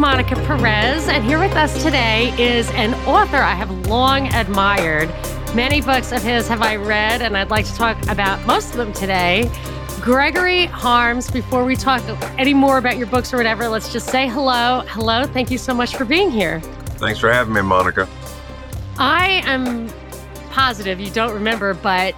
Monica Perez, and here with us today is an author I have long admired. Many books of his have I read, and I'd like to talk about most of them today. Gregory Harms, before we talk any more about your books or whatever, let's just say hello. Hello. Thank you so much for being here. Thanks for having me, Monica. I am positive you don't remember, but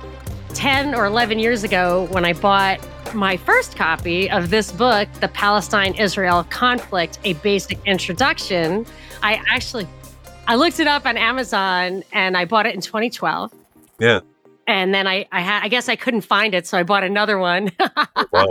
10 or 11 years ago, when I bought my first copy of this book, The Palestine Israel Conflict A Basic Introduction, I actually I looked it up on Amazon and I bought it in 2012. Yeah. And then I I had I guess I couldn't find it, so I bought another one oh, Wow.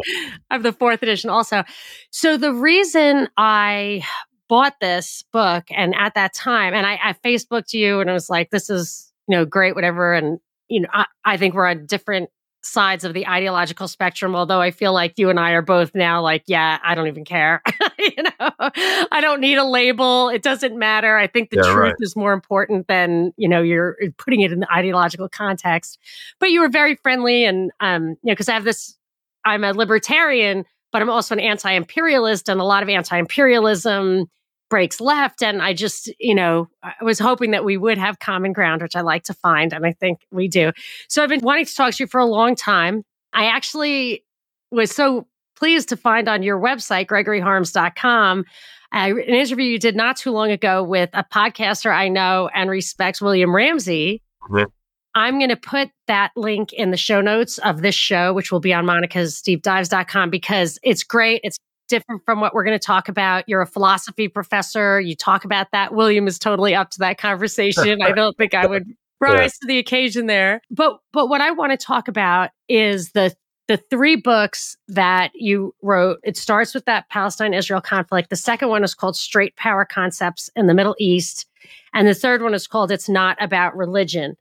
of the fourth edition also. So the reason I bought this book and at that time, and I, I Facebooked you and I was like, this is, you know, great, whatever. And, you know, I, I think we're on different sides of the ideological spectrum, although I feel like you and I are both now like, yeah, I don't even care. you know, I don't need a label. It doesn't matter. I think the Yeah, truth right. is more important than, you know, you're putting it in the ideological context. But you were very friendly and um, you know, because I have this I'm a libertarian, but I'm also an anti-imperialist, and a lot of anti-imperialism breaks left. And I just, you know, I was hoping that we would have common ground, which I like to find, and I think we do. So I've been wanting to talk to you for a long time. I actually was so pleased to find on your website, gregoryharms.com, uh, an interview you did not too long ago with a podcaster I know and respects, William Ramsey. Yeah. I'm going to put that link in the show notes of this show, which will be on monicasdeepdives.com because it's great. It's different from what we're going to talk about. You're a philosophy professor. You talk about that. William is totally up to that conversation. I don't think I would rise to the occasion there. But but what I want to talk about is the the three books that you wrote. It starts with that Palestine Israel conflict. The second one is called Straight Power Concepts in the Middle East. And the third one is called It's Not About Religion.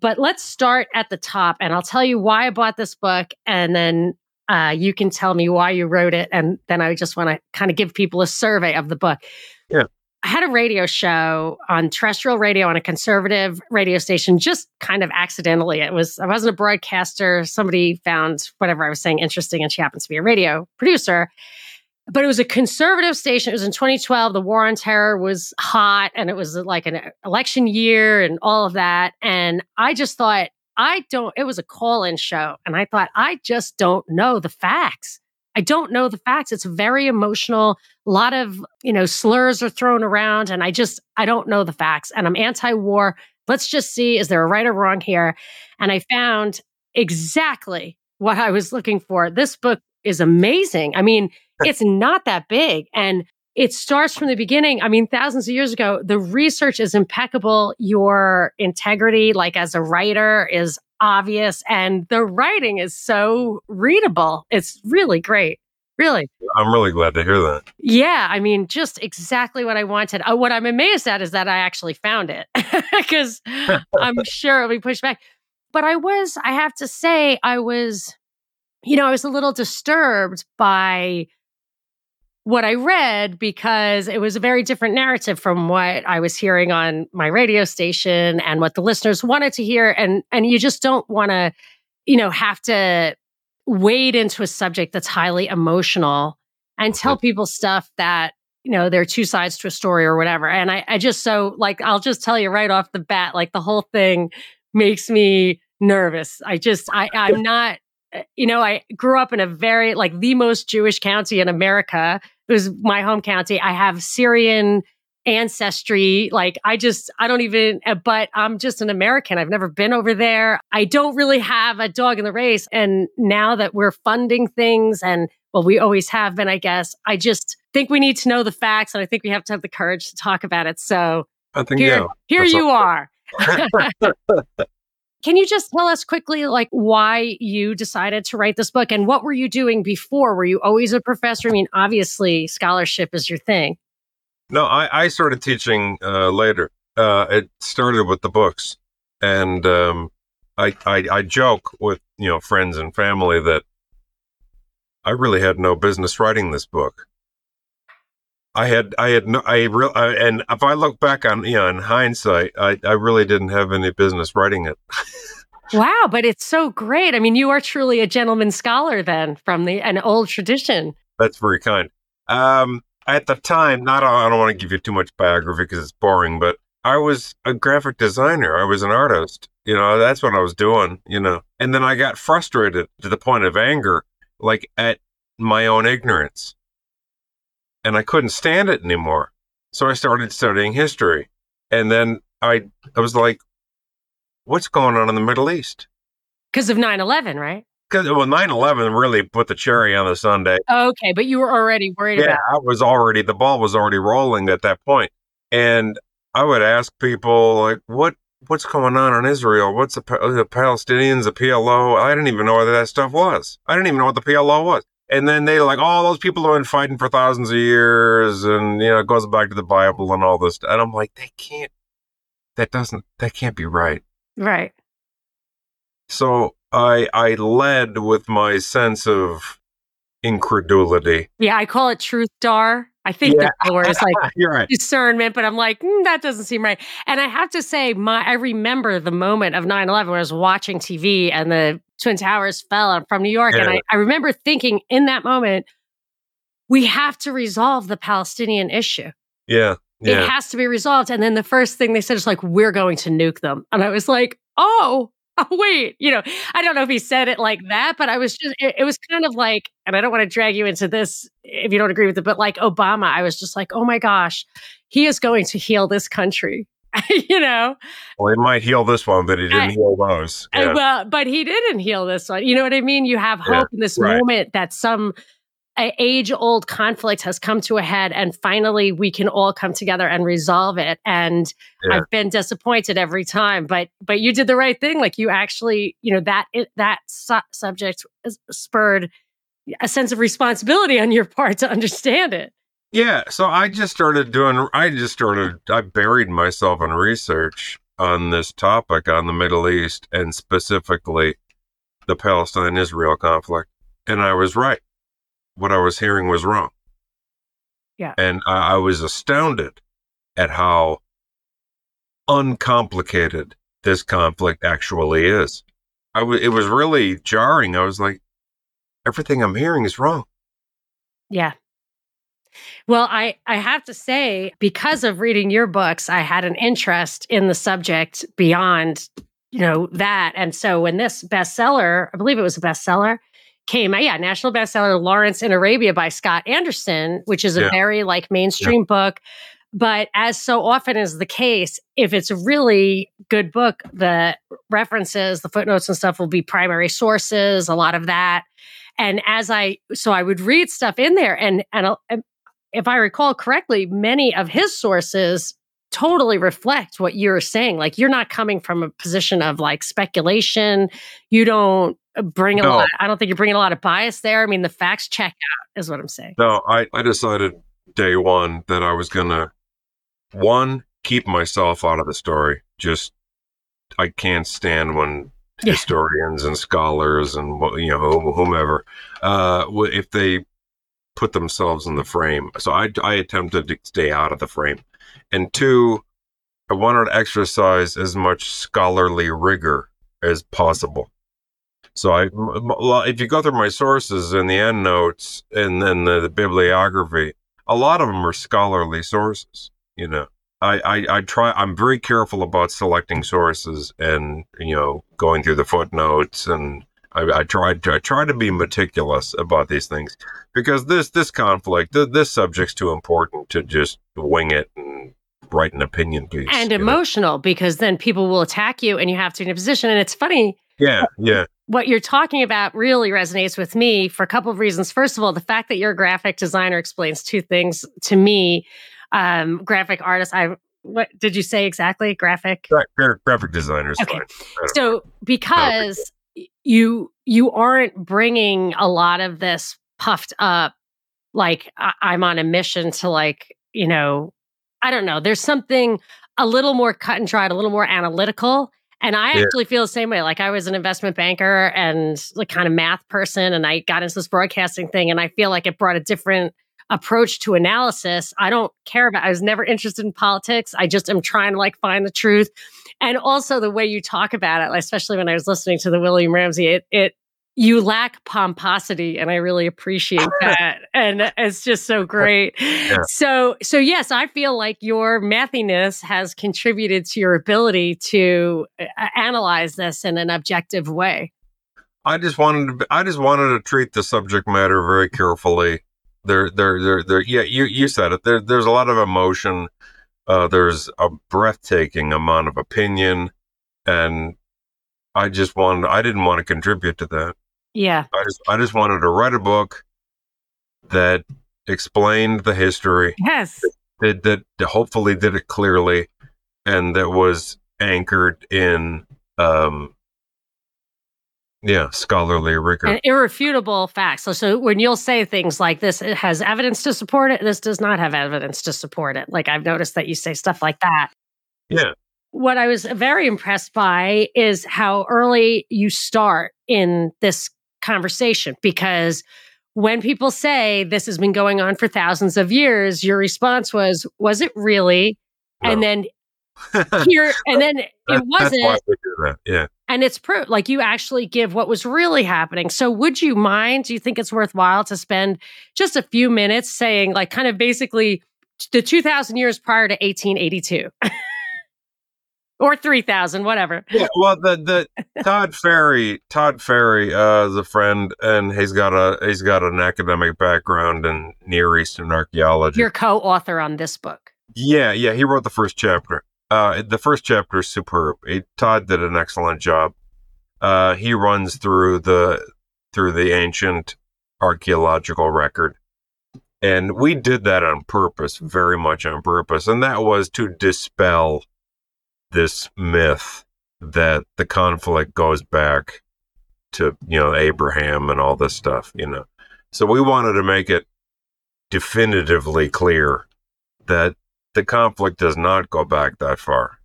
But let's start at the top and I'll tell you why I bought this book and then uh, you can tell me why you wrote it. And then I just want to kind of give people a survey of the book. Yeah. I had a radio show on terrestrial radio on a conservative radio station, just kind of accidentally. It was, I wasn't a broadcaster. Somebody found whatever I was saying interesting, and she happens to be a radio producer. But it was a conservative station. It was in 2012. The war on terror was hot, and it was like an election year and all of that. And I just thought, I don't, it was a call in show. And I thought, I just don't know the facts. I don't know the facts. It's very emotional. A lot of, you know, slurs are thrown around and I just, I don't know the facts. And I'm anti war. Let's just see, is there a right or wrong here? And I found exactly what I was looking for. This book is amazing. I mean, it's not that big. And it starts from the beginning. I mean, thousands of years ago, the research is impeccable. Your integrity, like as a writer, is obvious. And the writing is so readable. It's really great. Really. I'm really glad to hear that. Yeah. I mean, just exactly what I wanted. Uh, what I'm amazed at is that I actually found it because I'm sure it'll be pushed back. But I was, I have to say, I was, you know, I was a little disturbed by what I read because it was a very different narrative from what I was hearing on my radio station and what the listeners wanted to hear. And and you just don't want to, you know, have to wade into a subject that's highly emotional and tell people stuff that you know there are two sides to a story or whatever. And I, I just so like i'll just tell you right off the bat like the whole thing makes me nervous. I just i i'm not you know i grew up in a very like the most jewish county in america. It was my home county. I have syrian ancestry. Like i just i don't even uh, but i'm just an american. I've never been over there. I don't really have a dog in the race. And now that we're funding things and well we always have been i guess i just think we need to know the facts and i think we have to have the courage to talk about it. So I think here, yeah. here you all- are can you just tell us quickly like why you decided to write this book and what were you doing before were you always a professor i mean obviously scholarship is your thing No, I, I started teaching uh, later. Uh, it started with the books, and um, I, I I joke with you know friends and family that I really had no business writing this book. I had I had no I real I, and if I look back on you know in hindsight, I I really didn't have any business writing it. Wow, but it's so great. I mean, you are truly a gentleman scholar then from the an old tradition. That's very kind. Um, at the time, not I don't want to give you too much biography because it's boring, but I was a graphic designer. I was an artist. You know, that's what I was doing, you know. And then I got frustrated to the point of anger, like at my own ignorance. And I couldn't stand it anymore. So I started studying history. And then I I was like, what's going on in the Middle East? Because of 9 11, right? Because well, 9-11 really put the cherry on the sundae. Okay, but you were already worried Yeah, about I was already the ball was already rolling at that point. point, and I would ask people like, "What what's going on in Israel? What's the, the Palestinians, the PLO?" I didn't even know what that stuff was. I didn't even know what the PLO was. And then they like, "Oh, those people have been fighting for thousands of years, and you know, it goes back to the Bible and all this." And I'm like, "They can't. That doesn't. That can't be right." Right. So I I led with my sense of incredulity. Yeah, I call it truth dar. I think Yeah. the word is like right. discernment, but I'm like, "Mm, that doesn't seem right. And I have to say, my I remember the moment of 9 11 when I was watching TV and the Twin Towers fell I'm from New York. And I, I remember thinking in that moment, we have to resolve the Palestinian issue. Yeah. Yeah. It has to be resolved. And then the first thing they said is like, we're going to nuke them. And I was like, oh, oh, wait. You know, I don't know if he said it like that, but I was just, it, it was kind of like, and I don't want to drag you into this if you don't agree with it, but like Obama, I was just like, oh my gosh, he is going to heal this country. you know, Well, he might heal this one, but it didn't I- heal those. Yeah. well, but he didn't heal this one. You know what I mean? You have Yeah, hope in this right. moment that some age old conflict has come to a head and finally we can all come together and resolve it. And Yeah. I've been disappointed every time, but but you did the right thing. Like you actually, you know, that it, that su- subject spurred a sense of responsibility on your part to understand it. Yeah. So I just started doing, I just started, I buried myself in research on this topic on the Middle East and specifically the Palestine Israel conflict. And I was right. What I was hearing was wrong. Yeah. And I, I was astounded at how uncomplicated this conflict actually is. I w- it was really jarring. I was like, everything I'm hearing is wrong. Yeah. Well, I, I have to say, because of reading your books, I had an interest in the subject beyond, you know, that. And so when this bestseller, I believe it was a bestseller, came out, yeah, national bestseller, Lawrence in Arabia by Scott Anderson, which is a Yeah. very like mainstream book. But as so often is the case, if it's a really good book, the references, the footnotes and stuff will be primary sources, a lot of that. And as I, so I would read stuff in there, and and, uh, and if I recall correctly, many of his sources totally reflect what you're saying. Like you're not coming from a position of like speculation. You don't bring a No. lot. I don't think you're bringing a lot of bias there. I mean, the facts check out, is what I'm saying. No, I, I decided day one that I was gonna one keep myself out of the story. Just I can't stand when Yeah. historians and scholars and you know whomever uh, if they put themselves in the frame. So I I attempted to stay out of the frame, and two, I wanted to exercise as much scholarly rigor as possible. So I, if you go through my sources and the endnotes and then the, the bibliography, a lot of them are scholarly sources. You know, I, I, I try. I'm very careful about selecting sources and you know going through the footnotes and I, I try to I try to be meticulous about these things because this this conflict th- this subject's too important to just wing it and write an opinion piece And you know? emotional because then people will attack you and you have to be in a position. And it's funny, Yeah, yeah, what you're talking about really resonates with me for a couple of reasons. First of all, the fact that you're a graphic designer explains two things to me. Um, graphic artist, I what did you say exactly? Graphic. Gra- gra- graphic designers. Okay. Fine. I don't- So because you you aren't bringing a lot of this puffed up, like I, I'm on a mission to like you know, I don't know. There's something a little more cut and dried, a little more analytical. And I Yeah. actually feel the same way. Like I was an investment banker and like kind of math person, and I got into this broadcasting thing, and I feel like it brought a different approach to analysis. I don't care about. I was never interested in politics. I just am trying to like find the truth, and also the way you talk about it, especially when I was listening to the William Ramsey. It it you lack pomposity and i really appreciate that and it's just so great yeah. so so yes i feel like your mathiness has contributed to your ability to uh, analyze this in an objective way i just wanted to i just wanted to treat the subject matter very carefully there there there there yeah you you said it there there's a lot of emotion uh, there's a breathtaking amount of opinion and I just wanted I didn't want to contribute to that. Yeah. I just I just wanted to write a book that explained the history. Yes. That that, that hopefully did it clearly and that was anchored in um yeah, scholarly rigor. And irrefutable facts. So, so when you'll say things like this, it has evidence to support it, this does not have evidence to support it. Like I've noticed that you say stuff like that. Yeah what I was very impressed by is how early you start in this conversation because when people say this has been going on for thousands of years, your response was, was it really? No. And then here, and then it wasn't. Yeah. And it's proof, like you actually give what was really happening. So, would you mind? Do you think it's worthwhile to spend just a few minutes saying, like, kind of basically the 2000 years prior to 1882? or 3000 whatever yeah well the the todd ferry todd ferry uh is a friend and he's got a he's got an academic background in near eastern archaeology your co-author on this book yeah yeah he wrote the first chapter uh the first chapter is superb. He, todd did an excellent job. Uh he runs through the through the ancient archaeological record. And we did that on purpose very much on purpose. And that was to dispel this myth that the conflict goes back to you know Abraham and all this stuff, you know. So we wanted to make it definitively clear that the conflict does not go back that far.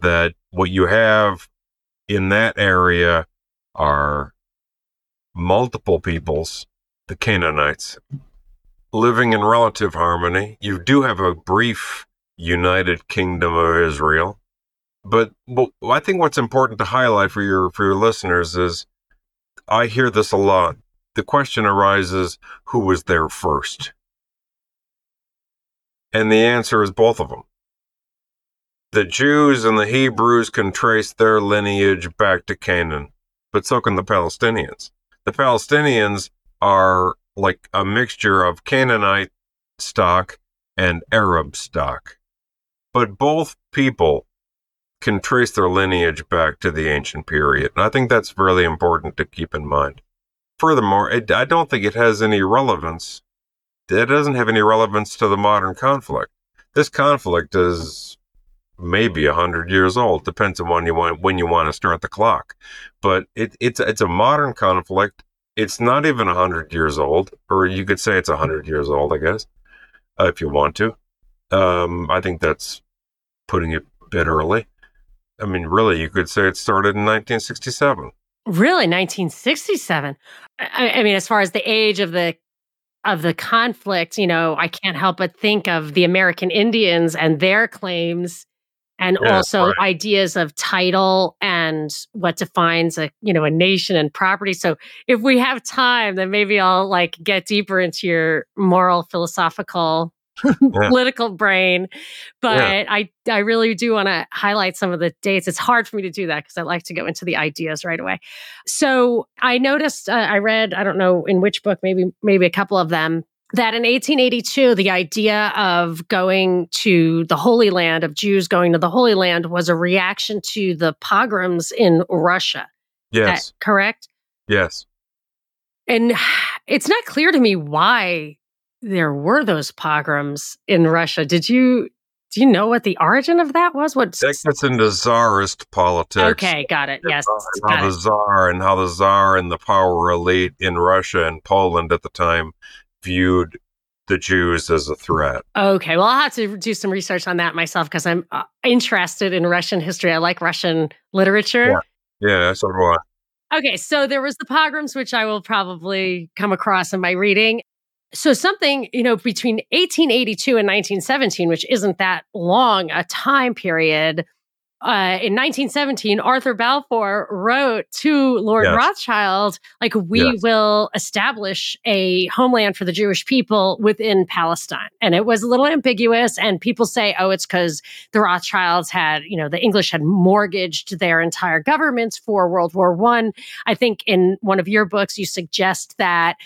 That what you have in that area are multiple peoples, the Canaanites, living in relative harmony. You do have a brief united kingdom of Israel, but, but I think what's important to highlight for your for your listeners is I hear this a lot. The question arises, who was there first? And the answer is both of them. The Jews and the Hebrews can trace their lineage back to Canaan, but so can the Palestinians. The Palestinians are like a mixture of Canaanite stock and Arab stock. But both people can trace their lineage back to the ancient period. And I think that's really important to keep in mind. Furthermore, it, I don't think it has any relevance. It doesn't have any relevance to the modern conflict. This conflict is maybe a hundred years old. Depends on when you want when you want to start the clock. But it, it's it's a modern conflict. It's not even a hundred years old, or you could say it's a hundred years old, I guess, uh, if you want to. Um, I think that's putting it a bit early. I mean, really, you could say it started in 1967. Really, 1967. I, I mean, as far as the age of the of the conflict, you know, I can't help but think of the American Indians and their claims and yeah, also right. ideas of title and what defines a you know a nation and property so if we have time then maybe i'll like get deeper into your moral philosophical political brain. But yeah. I, I really do want to highlight some of the dates. It's hard for me to do that because I like to go into the ideas right away. So I noticed, uh, I read, I don't know in which book, maybe, maybe a couple of them, that in 1882, the idea of going to the Holy Land, of Jews going to the Holy Land, was a reaction to the pogroms in Russia. Yes. That, correct? Yes. And it's not clear to me why there were those pogroms in Russia. Did you do you know what the origin of that was? What that gets into czarist politics. Okay, got it. Yes, how the czar and how the czar and the power elite in Russia and Poland at the time viewed the Jews as a threat. Okay, well, I'll have to do some research on that myself because I'm uh, interested in Russian history. I like Russian literature. Yeah, yeah so do I. Okay, so there was the pogroms, which I will probably come across in my reading. So something, you know, between 1882 and 1917, which isn't that long a time period, uh, in 1917, Arthur Balfour wrote to Lord Yes. Rothschild, like, we Yes. will establish a homeland for the Jewish people within Palestine. And it was a little ambiguous. And people say, oh, it's because the Rothschilds had, you know, the English had mortgaged their entire governments for World War One. I think in one of your books, you suggest that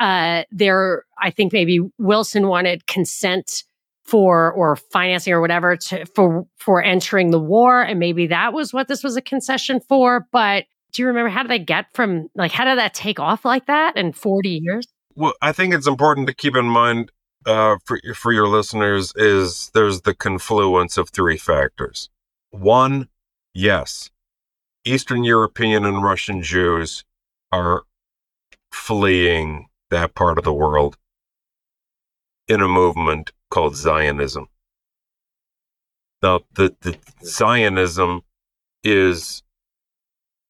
uh, there, I think maybe Wilson wanted consent for or financing or whatever to for for entering the war and maybe that was what this was a concession for but do you remember how did they get from like how did that take off like that in 40 years Well, I think it's important to keep in mind uh, for for your listeners is there's the confluence of three factors. One, yes, Eastern European and Russian Jews are fleeing that part of the world in a movement called Zionism. Now, the, the Zionism is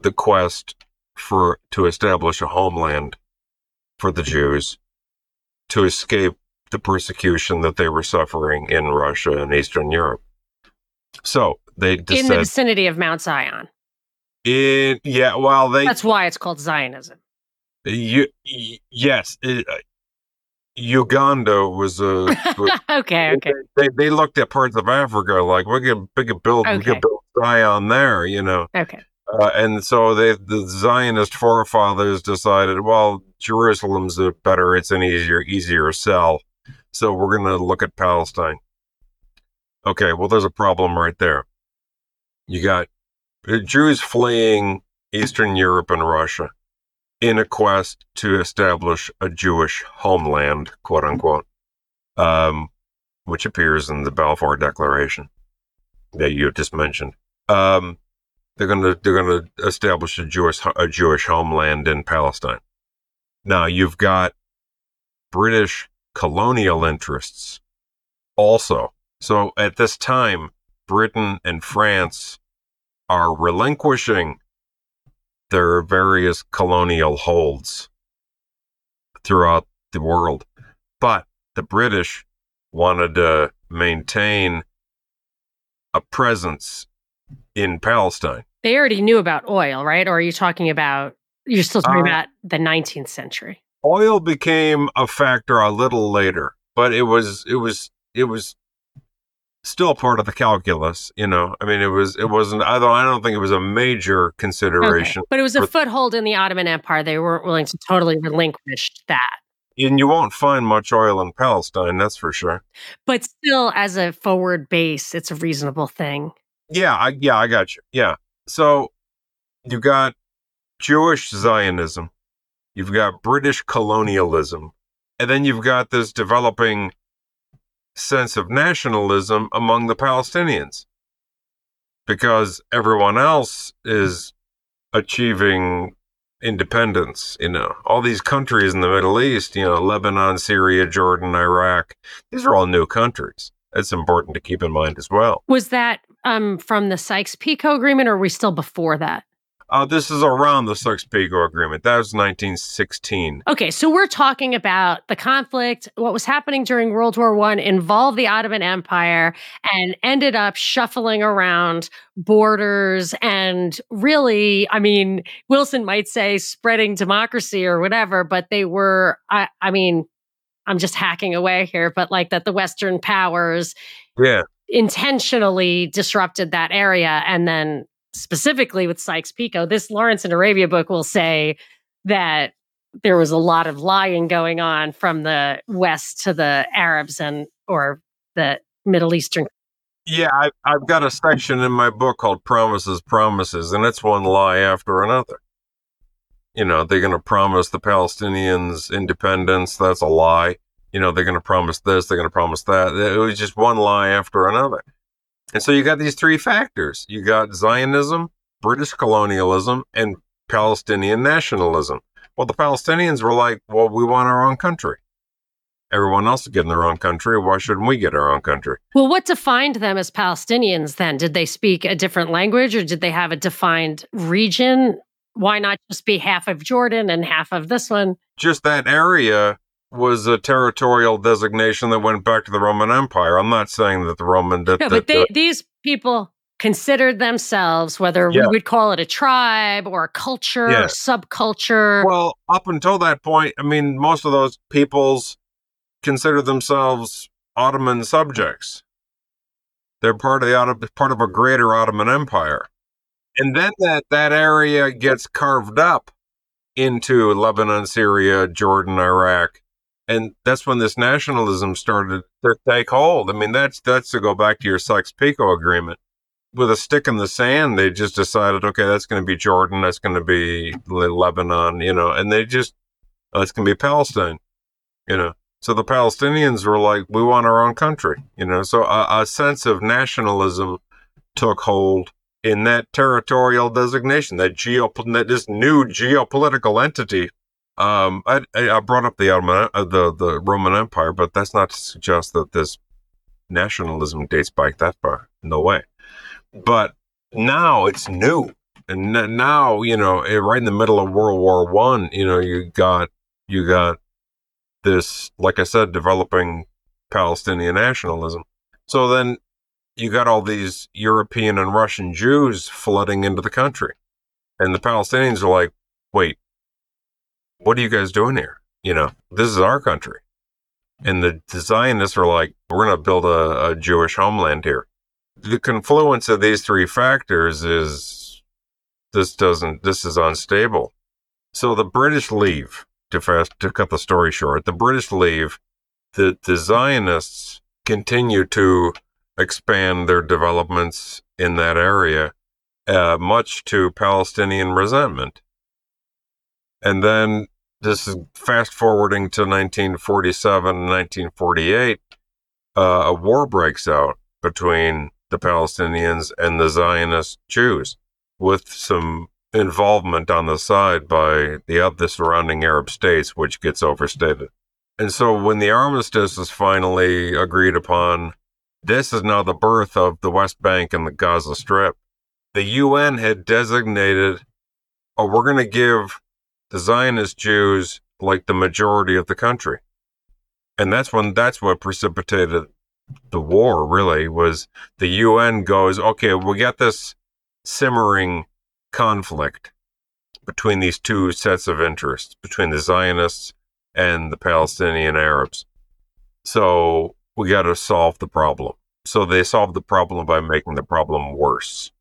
the quest for to establish a homeland for the Jews to escape the persecution that they were suffering in Russia and Eastern Europe. So they in the vicinity of Mount Zion in, yeah, well, they, that's why it's called Zionism you, y- yes, it, uh, Uganda was a, okay okay they, they looked at parts of Africa like we could, we could build, we Okay. could build Zion there, you know. okay Uh, and so they, the Zionist forefathers decided, well, Jerusalem's a better, it's an easier, easier sell. So we're going to look at Palestine. Okay, well, there's a problem right there. You got uh, Jews fleeing Eastern Europe and Russia in a quest to establish a Jewish homeland, quote unquote, um, which appears in the Balfour Declaration that you just mentioned. Um, they're gonna they're gonna establish a Jewish a Jewish homeland in Palestine. Now you've got British colonial interests also. So at this time, Britain and France are relinquishing their various colonial holds throughout the world. But the British wanted to maintain a presence in Palestine. they already knew about oil right or are you talking about you're still talking Uh, about the 19th century Oil became a factor a little later, but it was it was it was still part of the calculus, you know. I mean it was it mm-hmm. wasn't although I don't think it was a major Okay. consideration. but it was a foothold in the ottoman empire they weren't willing to totally relinquish that And you won't find much oil in Palestine, that's for sure. but still as a forward base it's a reasonable thing Yeah, I yeah, I got you. Yeah. So you've got Jewish Zionism, you've got British colonialism, and then you've got this developing sense of nationalism among the Palestinians. Because everyone else is achieving independence, you know. All these countries in the Middle East, you know, Lebanon, Syria, Jordan, Iraq, these are all new countries. That's important to keep in mind as well. Was that um, from the Sykes-Picot Agreement, or are we still before that? Uh, this is around the Sykes-Picot Agreement. That was 1916. Okay, so we're talking about the conflict. What was happening during World War One involved the Ottoman Empire and ended up shuffling around borders and really, I mean, Wilson might say spreading democracy or whatever, but they were, I, I mean, I'm just hacking away here, but like that the Western powers Yeah. intentionally disrupted that area. And then specifically with Sykes Picot, this Lawrence in Arabia book will say that there was a lot of lying going on from the West to the Arabs and or the Middle Eastern. Yeah, I, I've got a section in my book called Promises, Promises, and it's one lie after another. You know, they're going to promise the Palestinians independence. That's a lie. You know, they're going to promise this, they're going to promise that. It was just one lie after another. And so you got these three factors you got Zionism, British colonialism, and Palestinian nationalism. Well, the Palestinians were like, well, we want our own country. Everyone else is getting their own country. Why shouldn't we get our own country? Well, what defined them as Palestinians then? Did they speak a different language or did they have a defined region? Why not just be half of Jordan and half of this one? just that area was a territorial designation that went back to the Roman Empire. I'm not saying that the Roman that, No, but they, these people considered themselves, whether Yeah. we would call it a tribe or a culture or Yeah. subculture. Well, up until that point, I mean, most of those peoples considered themselves Ottoman subjects. They're part of the part of a greater Ottoman Empire, and then that that area gets carved up into Lebanon, Syria, Jordan, Iraq, and that's when this nationalism started to take hold. I mean, that's that's to go back to your Sykes-Picot agreement. With a stick in the sand, they just decided, okay, that's going to be Jordan, that's going to be Lebanon, you know, and they just, oh, it's going to be Palestine, you know. So the Palestinians were like, we want our own country, you know. So a, a sense of nationalism took hold in that territorial designation, that geo, that this new geopolitical entity. Um, I, I brought up the Ottoman, uh, the the Roman Empire, but that's not to suggest that this nationalism dates back that far. No way. But now it's new, and now you know, eh, right in the middle of World War One, you know, you got you got this, like I said, developing Palestinian nationalism. So then you got all these European and Russian Jews flooding into the country. And the Palestinians are like, wait, what are you guys doing here? You know, this is our country. And the, the Zionists are like, we're going to build a, a Jewish homeland here. The confluence of these three factors is this doesn't, this is unstable. So the British leave, to, fast, to cut the story short, the British leave, the, the Zionists continue to expand their developments in that area, uh, much to Palestinian resentment. And then this is fast forwarding to 1947 and 1948. Uh, a war breaks out between the Palestinians and the Zionist Jews, with some involvement on the side by the other surrounding Arab states, which gets overstated. And so when the armistice is finally agreed upon, this is now the birth of the West Bank and the Gaza Strip. The UN had designated, oh, we're going to give the Zionist Jews like the majority of the country. And that's when that's what precipitated the war really was the UN goes, okay, we got this simmering conflict between these two sets of interests, between the Zionists and the Palestinian Arabs. So we got to solve the problem. So they solved the problem by making the problem worse.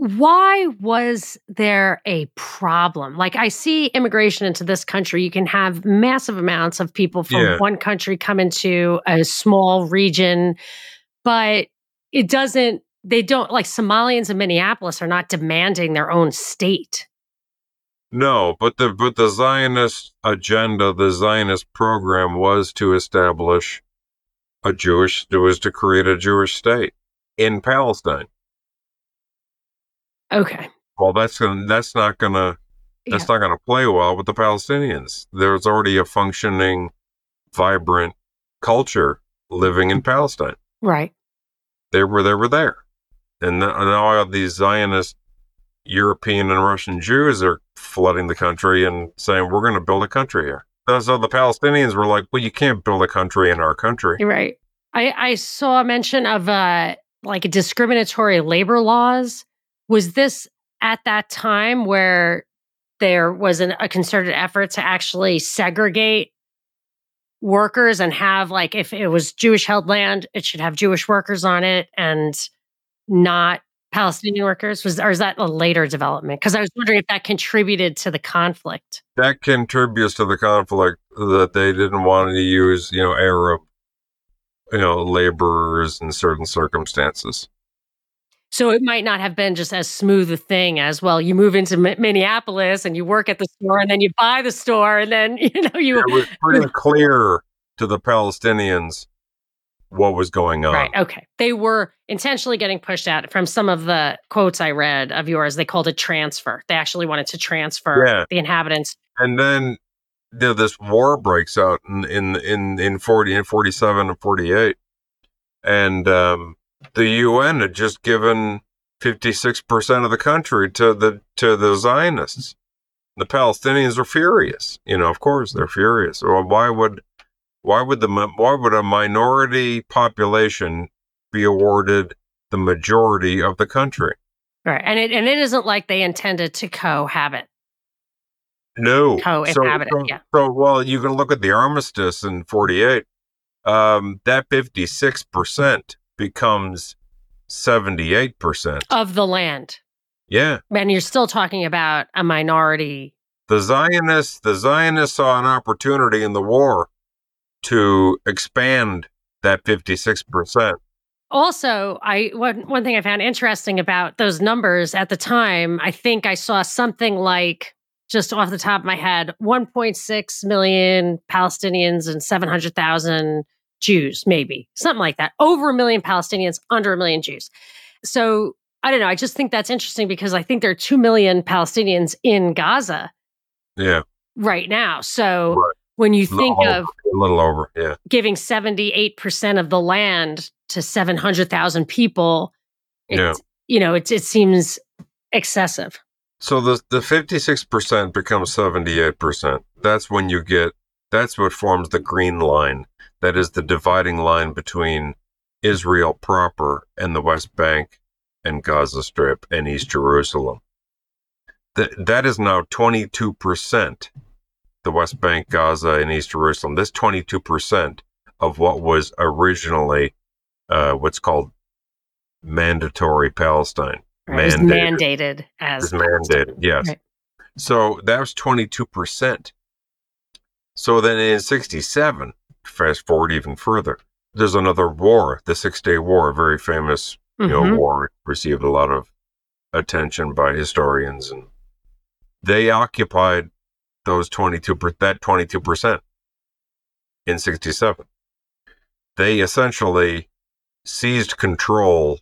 Why was there a problem? Like, I see immigration into this country. You can have massive amounts of people from Yeah. one country come into a small region, but it doesn't, they don't, like Somalians in Minneapolis are not demanding their own state. No, but the but the Zionist agenda, the Zionist program was to establish a Jewish it was to create a Jewish state in Palestine. Okay. Well, that's gonna that's not gonna that's not gonna play well with the Palestinians. There's already a functioning, vibrant culture living in Palestine. Right. They were they were there, and now all these Zionist European and Russian Jews are flooding the country and saying we're going to build a country here. So the Palestinians were like, "Well, you can't build a country in our country." You're right. I, I saw a mention of uh like discriminatory labor laws. Was this at that time where there was an, a concerted effort to actually segregate workers and have like if it was Jewish held land, it should have Jewish workers on it and not Palestinian workers? Was or is that a later development? Because I was wondering if that contributed to the conflict. That contributes to the conflict that they didn't want to use, you know, Arab, you know, laborers in certain circumstances. So it might not have been just as smooth a thing as well. You move into Mi- Minneapolis and you work at the store, and then you buy the store, and then you know you It was pretty clear to the Palestinians what was going on. right. Okay, they were intentionally getting pushed out. From some of the quotes I read of yours, they called it transfer. They actually wanted to transfer Yeah. the inhabitants. and then you know, this war breaks out in in in, in 40 and 47 and 48 and um, the UN had just given 56% of the country to the to the Zionists the Palestinians are furious you know of course they're furious well, why would why would the why would a minority population be awarded the majority of the country. Right. And it and it isn't like they intended to cohabit. No. Cohabit. so, yeah. so, well, you can look at the armistice in 48. Um, that 56% becomes 78%. Of the land. Yeah. And you're still talking about a minority. The Zionists, the Zionists saw an opportunity in the war to expand that 56%. Also, I one one thing I found interesting about those numbers at the time, I think I saw something like just off the top of my head, 1.6 million Palestinians and 700,000 Jews, maybe something like that. Over a million Palestinians, under a million Jews. So I don't know. I just think that's interesting because I think there are 2 million Palestinians in Gaza Yeah. right now. So Right. when you think of a little over. Yeah. giving 78% of the land to 700,000 people, it, Yeah. you know, it, it seems excessive. So the the 56% becomes 78%. That's when you get that's what forms the green line. That is the dividing line between Israel proper and the West Bank and Gaza Strip and East Jerusalem. That that is now 22%. The West Bank, Gaza, and East Jerusalem. That's 22% of what was originally uh, what's called mandatory Palestine. Right? Mandated. mandated as mandated, yes. Right. So that was 22%. So then in 67, fast forward even further, there's another war, the Six Day War, a very famous you know, Mhm. war, received a lot of attention by historians. And they occupied those 22, per- that 22% in 67. They essentially seized control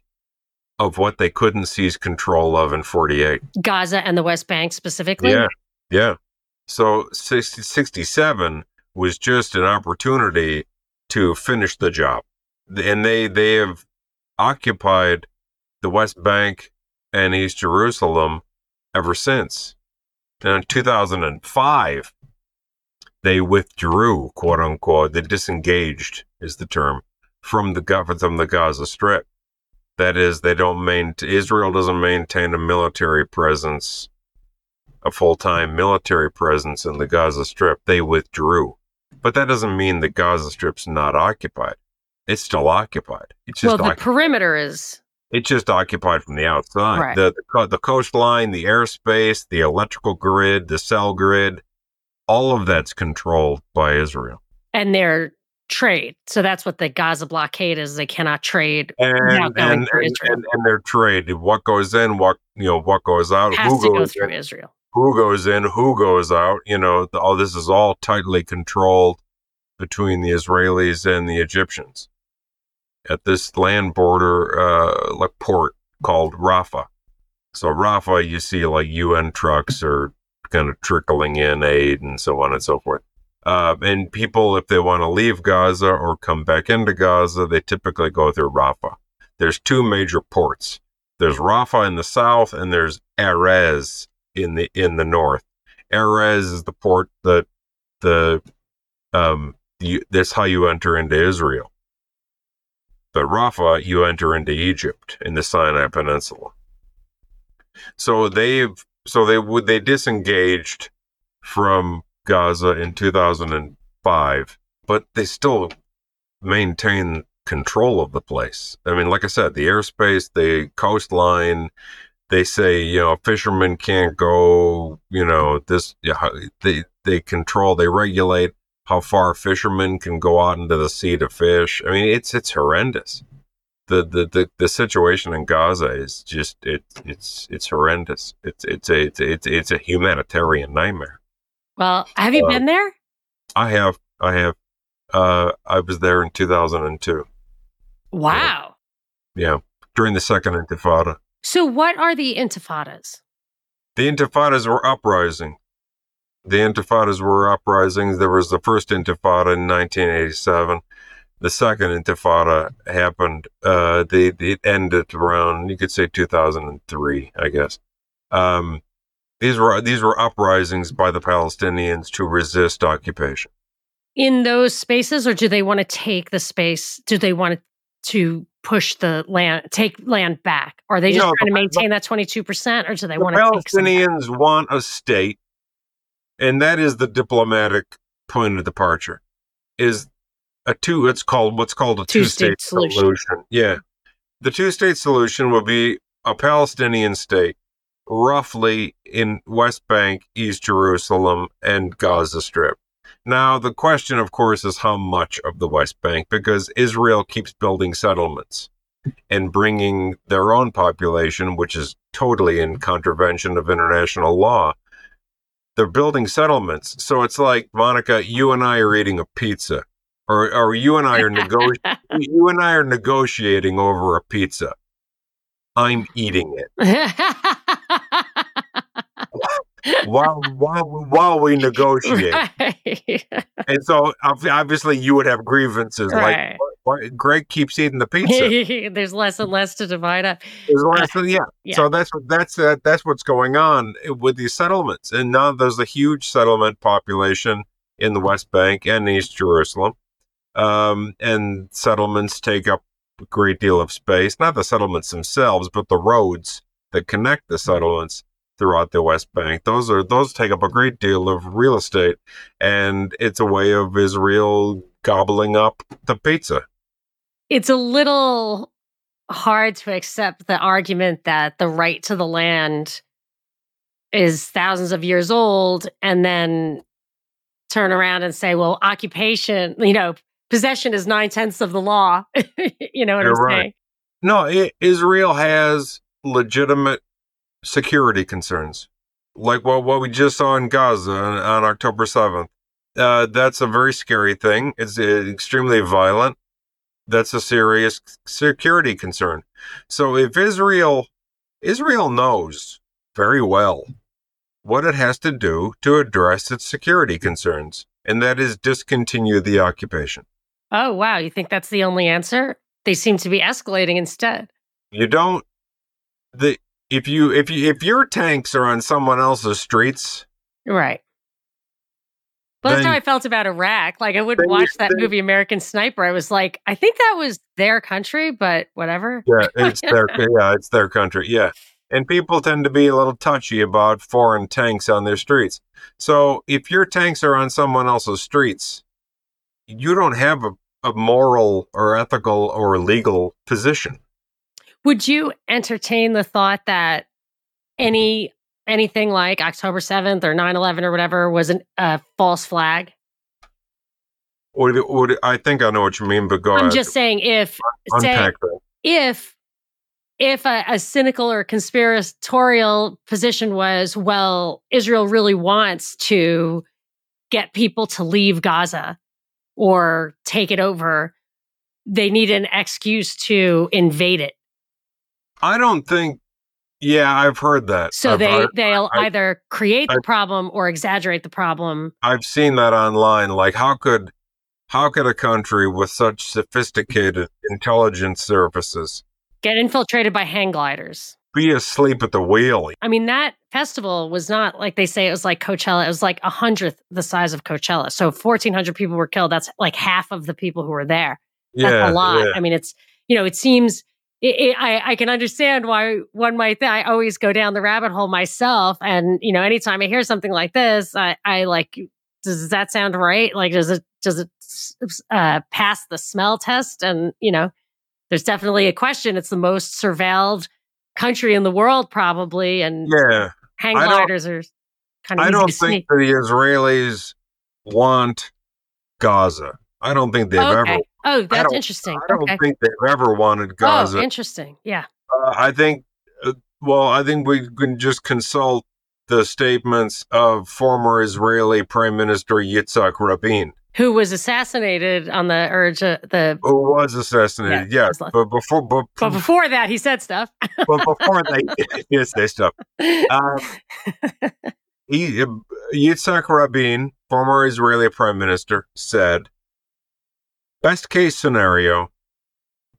of what they couldn't seize control of in 48. Gaza and the West Bank specifically. Yeah. Yeah. So 60, 67 was just an opportunity to finish the job. And they, they have occupied the West Bank and East Jerusalem ever since. And in 2005, they withdrew, quote unquote, they disengaged is the term, from the from the Gaza Strip. That is, they don't maintain, Israel doesn't maintain a military presence a full time military presence in the Gaza Strip, they withdrew. But that doesn't mean the Gaza Strip's not occupied. It's still occupied. It's just well, the occupied. perimeter is it's just occupied from the outside. Right. The, the the coastline, the airspace, the electrical grid, the cell grid, all of that's controlled by Israel. and their trade. So that's what the Gaza blockade is. They cannot trade. And going and, and, and, their trade, what goes in, what you know, what goes out, Has who to go goes through in, Israel. Who goes in, who goes out. You know, the, all this is all tightly controlled between the Israelis and the Egyptians at this land border, uh, like port called Rafah. So Rafah, you see like UN trucks are kind of trickling in aid and so on and so forth. Uh, and people, if they want to leave Gaza or come back into Gaza, they typically go through Rafah. There's two major ports. There's Rafah in the south, and there's Erez in the in the north. Erez is the port that the um you, that's how you enter into Israel. But Rafah, you enter into Egypt in the Sinai Peninsula. So they've so they would they disengaged from Gaza in 2005, but they still maintain control of the place. I mean, like I said, the airspace, the coastline. They say you know fishermen can't go. You know this. They they control. They regulate how far fishermen can go out into the sea to fish. I mean, it's it's horrendous. The the the, the situation in Gaza is just it it's it's horrendous. It's it's a it's it's, it's a humanitarian nightmare. Well, have you Uh, been there? I have I have uh I was there in 2002. Wow. Yeah, during the second intifada. So, what are the intifadas? The intifadas were uprising. The intifadas were uprisings. There was the first intifada in 1987. The second intifada happened. Uh, the it ended around you could say 2003, I guess. Um, these were these were uprisings by the Palestinians to resist occupation. In those spaces, or do they want to take the space? Do they want to push the land, take land back? Are they just No, trying to maintain that 22%, or do they the want to? Palestinians want a state, and that is the diplomatic point of departure. Is a two? It's called what's called a Two-state two-state solution. solution. Yeah, the two-state solution will be a Palestinian state, roughly in West Bank, East Jerusalem, and Gaza Strip. Now, the question, of course, is how much of the West Bank, because Israel keeps building settlements and bringing their own population, which is totally in contravention of international law. They're building settlements. So it's like, Monica, you and I are eating a pizza, or, or you and I are negotiating. you and I are negotiating over a pizza. I'm eating it while while while we negotiate. right. And so obviously you would have grievances like Right. why, why- Greg keeps eating the pizza. There's less and less to divide up. There's less than- yeah. Yeah. So that's that's uh, that's what's going on with these settlements. And now there's a huge settlement population in the West Bank and East Jerusalem. Um, and settlements take up a great deal of space. Not the settlements themselves, but the roads that connect the settlements throughout the West Bank. Those are those take up a great deal of real estate, and it's a way of Israel gobbling up the pizza. It's a little hard to accept the argument that the right to the land is thousands of years old and then turn around and say, well, occupation, you know, possession is nine tenths of the law. you know what You're I'm right. saying? No, i Israel has legitimate security concerns, like what what we just saw in Gaza on, on October seventh. Uh, that's a very scary thing. It's uh, extremely violent. That's a serious security concern. So if Israel Israel knows very well what it has to do to address its security concerns, and that is discontinue the occupation. Oh, wow. You think that's the only answer? They seem to be escalating instead. You don't the if you if you if your tanks are on someone else's streets, Right. Well, that's Then- how I felt about Iraq. Like, I wouldn't watch that then- movie American Sniper. I was like, I think that was their country, but whatever. yeah, it's their yeah, it's their country. Yeah. And people tend to be a little touchy about foreign tanks on their streets. So if your tanks are on someone else's streets, you don't have a, a moral or ethical or legal position. Would you entertain the thought that any anything like October 7th or 9-11 or whatever was a uh, false flag? Would I think I know what you mean, but go I'm ahead. just saying if say, if if a, a cynical or conspiratorial position was, well, Israel really wants to get people to leave Gaza or take it over, they need an excuse to invade it. I don't think. Yeah, I've heard that. So I've, they I've, they'll I- either create the problem or exaggerate the problem. I've seen that online. Like, how could how could a country with such sophisticated intelligence services Get infiltrated by hang gliders. be asleep at the wheel? I mean, that festival was not like they say it was like Coachella. It was like a hundredth the size of Coachella. So 1,400 people were killed. That's like half of the people who were there. That's yeah, a lot. yeah. I mean, it's, you know, it seems, it, it, I, I can understand why one might, th- I always go down the rabbit hole myself. And, you know, anytime I hear something like this, I, I like, does that sound right? Like, does it, does it uh, pass the smell test? And, you know, there's definitely a question. It's the most surveilled country in the world, probably. And Yeah, hang gliders are kind of I don't think the Israelis want Gaza. I don't think they've okay. ever. Oh, that's don't- interesting. I don't Okay. think they've ever wanted Gaza. Oh, interesting. Yeah. Uh, I think, uh, well, I think we can just consult the statements of former Israeli Prime Minister Yitzhak Rabin, Who was assassinated on the urge, uh, the who was assassinated. Yeah, but before, but, But before that, he said stuff. but before they, yes, they stuff. Um, he, uh, Yitzhak Rabin, former Israeli Prime Minister, said, "Best case scenario,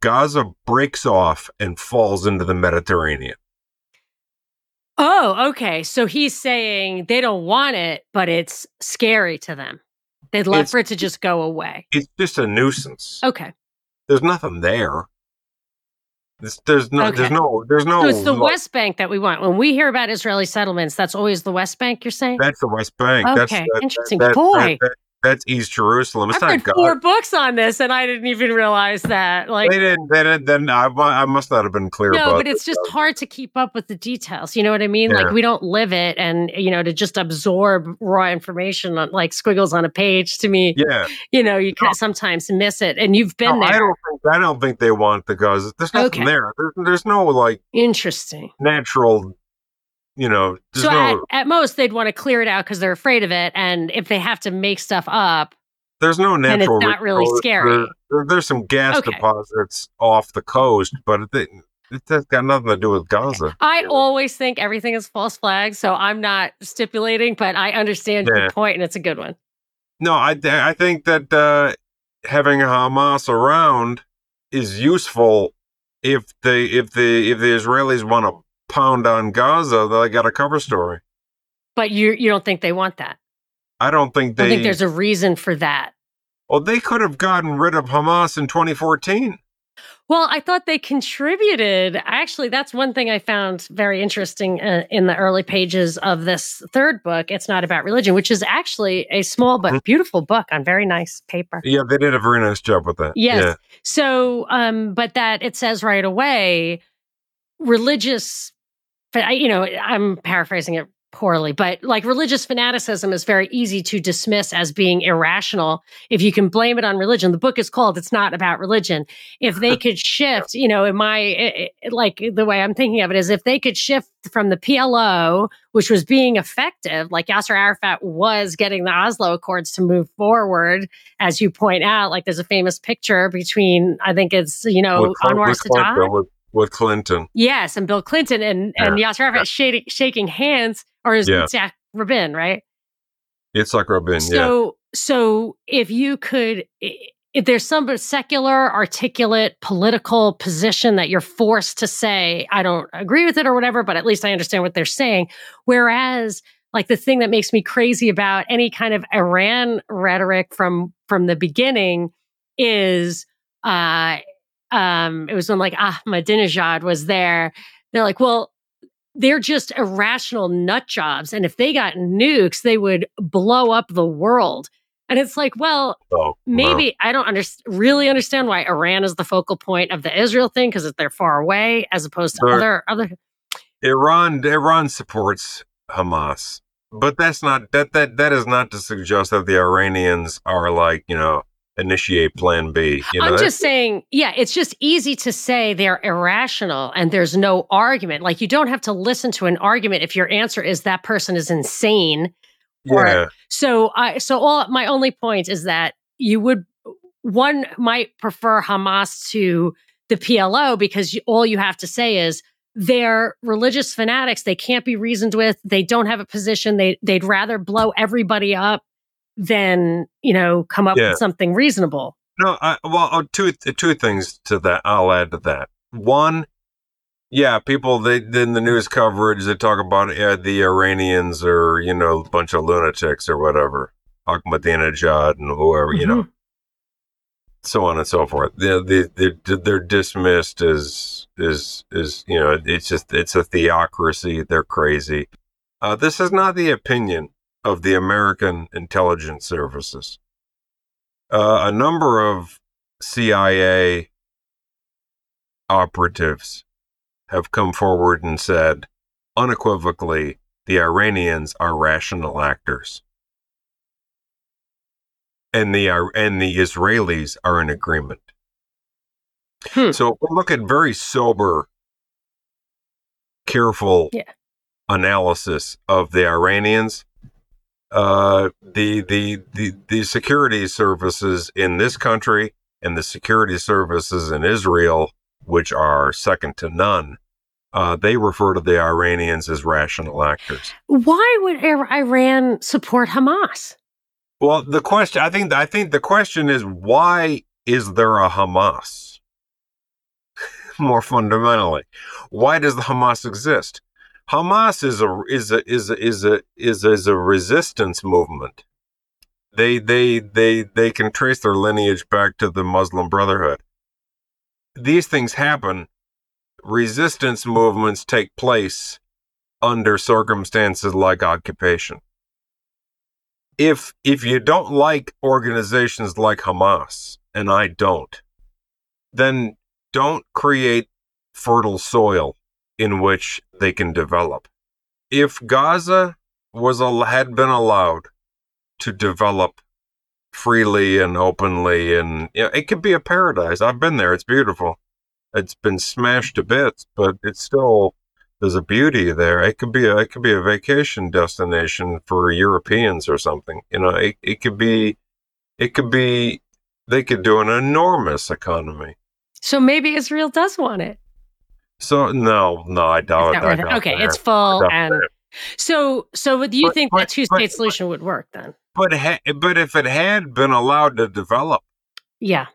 Gaza breaks off and falls into the Mediterranean." oh, okay. So he's saying they don't want it, but it's scary to them. They'd love It's- for it to just go away. It's just a nuisance. Okay. There's nothing there. This, there's no, Okay. there's no, there's no. So it's the like, West Bank that we want. When we hear about Israeli settlements, that's always the West Bank. You're saying? That's the West Bank. that's, Okay, that- interesting. that- Boy. that- that's East Jerusalem. It's I've not read God. four books on this, and I didn't even realize that. Like, they didn't. They didn't. Then I, I must not have been clear no, but it's just hard to keep up with the details. You know what I mean? Yeah. Like, we don't live it, and you know, to just absorb raw information on like squiggles on a page. To me, Yeah. you know, you can sometimes miss it, and you've been No, I there. don't think. I don't think they want the guys. There's nothing Okay. there. There's, there's no like Interesting. natural. You know. So no. at, at most, they'd want to clear it out because they're afraid of it, and if they have to make stuff up, There's no it's not really scary. There- there- there's some gas Okay. deposits off the coast, but it, it, has got nothing to do with Gaza. I always think everything is false flag, so I'm not stipulating, but I understand Yeah. your point, and it's a good one. No, I, I think that uh, having Hamas around is useful if they if the if the Israelis want to pound on Gaza, they got a cover story. But you you don't think they want that? I don't think they. I think there's a reason for that. well, they could have gotten rid of Hamas in 2014. Well, I thought they contributed. Actually, that's one thing I found very interesting uh, in the early pages of this third book. It's not about religion, which is actually a small but Mhm. beautiful book on very nice paper. Yeah, they did a very nice job with that. Yes. Yeah. So, um, but that it says right away, religious, I, you know, I'm paraphrasing it poorly, but like religious fanaticism is very easy to dismiss as being irrational if you can blame it on religion. The book is called "It's Not About Religion." If they could shift, you know, in my it, it- like the way I'm thinking of it is if they could shift from the PLO, which was being effective, like Yasser Arafat was getting the Oslo Accords to move forward, as you point out, like there's a famous picture between I think it's you know Anwar Sadat. With, Clinton. Yes, and Bill Clinton and and Yasser Arafat shaking, shaking hands, or is Yeah. it Zach Rabin, right? It's like Rabin. yeah. So so if you could. If there's some secular, articulate, political position that you're forced to say, I don't agree with it or whatever, but at least I understand what they're saying. Whereas, like the thing that makes me crazy about any kind of Iran rhetoric from from the beginning is uh um it was when like Ahmadinejad was there. They're like, well, they're just irrational nut jobs. And if they got nukes, they would blow up the world. And it's like, well, So, maybe I don't under- really understand why Iran is the focal point of the Israel thing because they're far away as opposed to other other. Iran Iran supports Hamas, but that's not that that that is not to suggest that the Iranians are like you know initiate Plan B. You know, I'm just saying, yeah, it's just easy to say they're irrational and there's no argument. Like you don't have to listen to an argument if your answer is that person is insane. or- yeah. So I so all my only point is that you would one might prefer Hamas to the PLO because you, all you have to say is they're religious fanatics. They can't be reasoned with. They don't have a position. They they'd rather blow everybody up than you know come up Yeah. with something reasonable. No, I, well, two things to that. I'll add to that. One, yeah, people they in the news coverage they talk about uh, the Iranians are you know a bunch of lunatics or whatever, Ahmadinejad and whoever you know, so on and so forth. They they they they're dismissed as is is you know it's just it's a theocracy. They're crazy. Uh, this is not the opinion of the American intelligence services. Uh, a number of CIA operatives have come forward and said unequivocally the Iranians are rational actors. And the and the Israelis are in agreement. Hmm. So we look at very sober, careful Yeah. analysis of the Iranians, uh, the, the the the security services in this country and the security services in Israel, which are second to none, uh, they refer to the Iranians as rational actors. Why would Iran support Hamas? Well, the question I think I think the question is why is there a Hamas? More fundamentally, why does the Hamas exist? Hamas is a is a is a is a is a, is a resistance movement. They they they they can trace their lineage back to the Muslim Brotherhood. These things happen resistance movements take place under circumstances like occupation. If if you don't like organizations like Hamas, and I don't, then don't create fertile soil in which they can develop. If Gaza was had been allowed to develop freely and openly and you know, it could be a paradise. I've been there. It's beautiful. It's been smashed to bits, but it's still there's a beauty there. It could be a it could be a vacation destination for Europeans or something. You know, it, it could be it could be they could do an enormous economy. So maybe Israel does want it. So no, no, I doubt it. I doubt okay, it's full and so so do you but, think but, the two state solution would work then? But ha- but if it had been allowed to develop, yeah,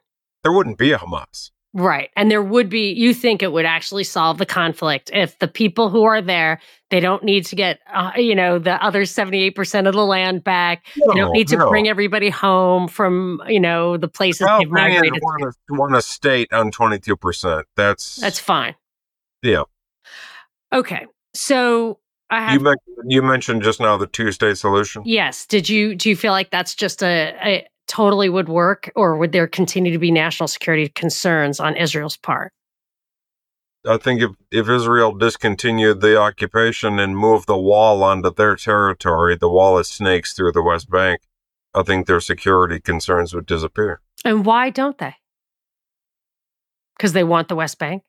there wouldn't be a Hamas. Right. And there would be, you think it would actually solve the conflict if the people who are there, they don't need to get, uh, you know, the other 78% of the land back. No, they don't need to no. bring everybody home from, you know, the places they've migrated want to. Want a state on 22%. That's, that's fine. Yeah. Okay. So I have, you mentioned, you mentioned just now the two state solution. Yes. Did you, do you feel like that's just a, a totally would work, or would there continue to be national security concerns on Israel's part? I think if, if Israel discontinued the occupation and moved the wall onto their territory, the wall of snakes through the West Bank, I think their security concerns would disappear. And why don't they? Because they want the West Bank?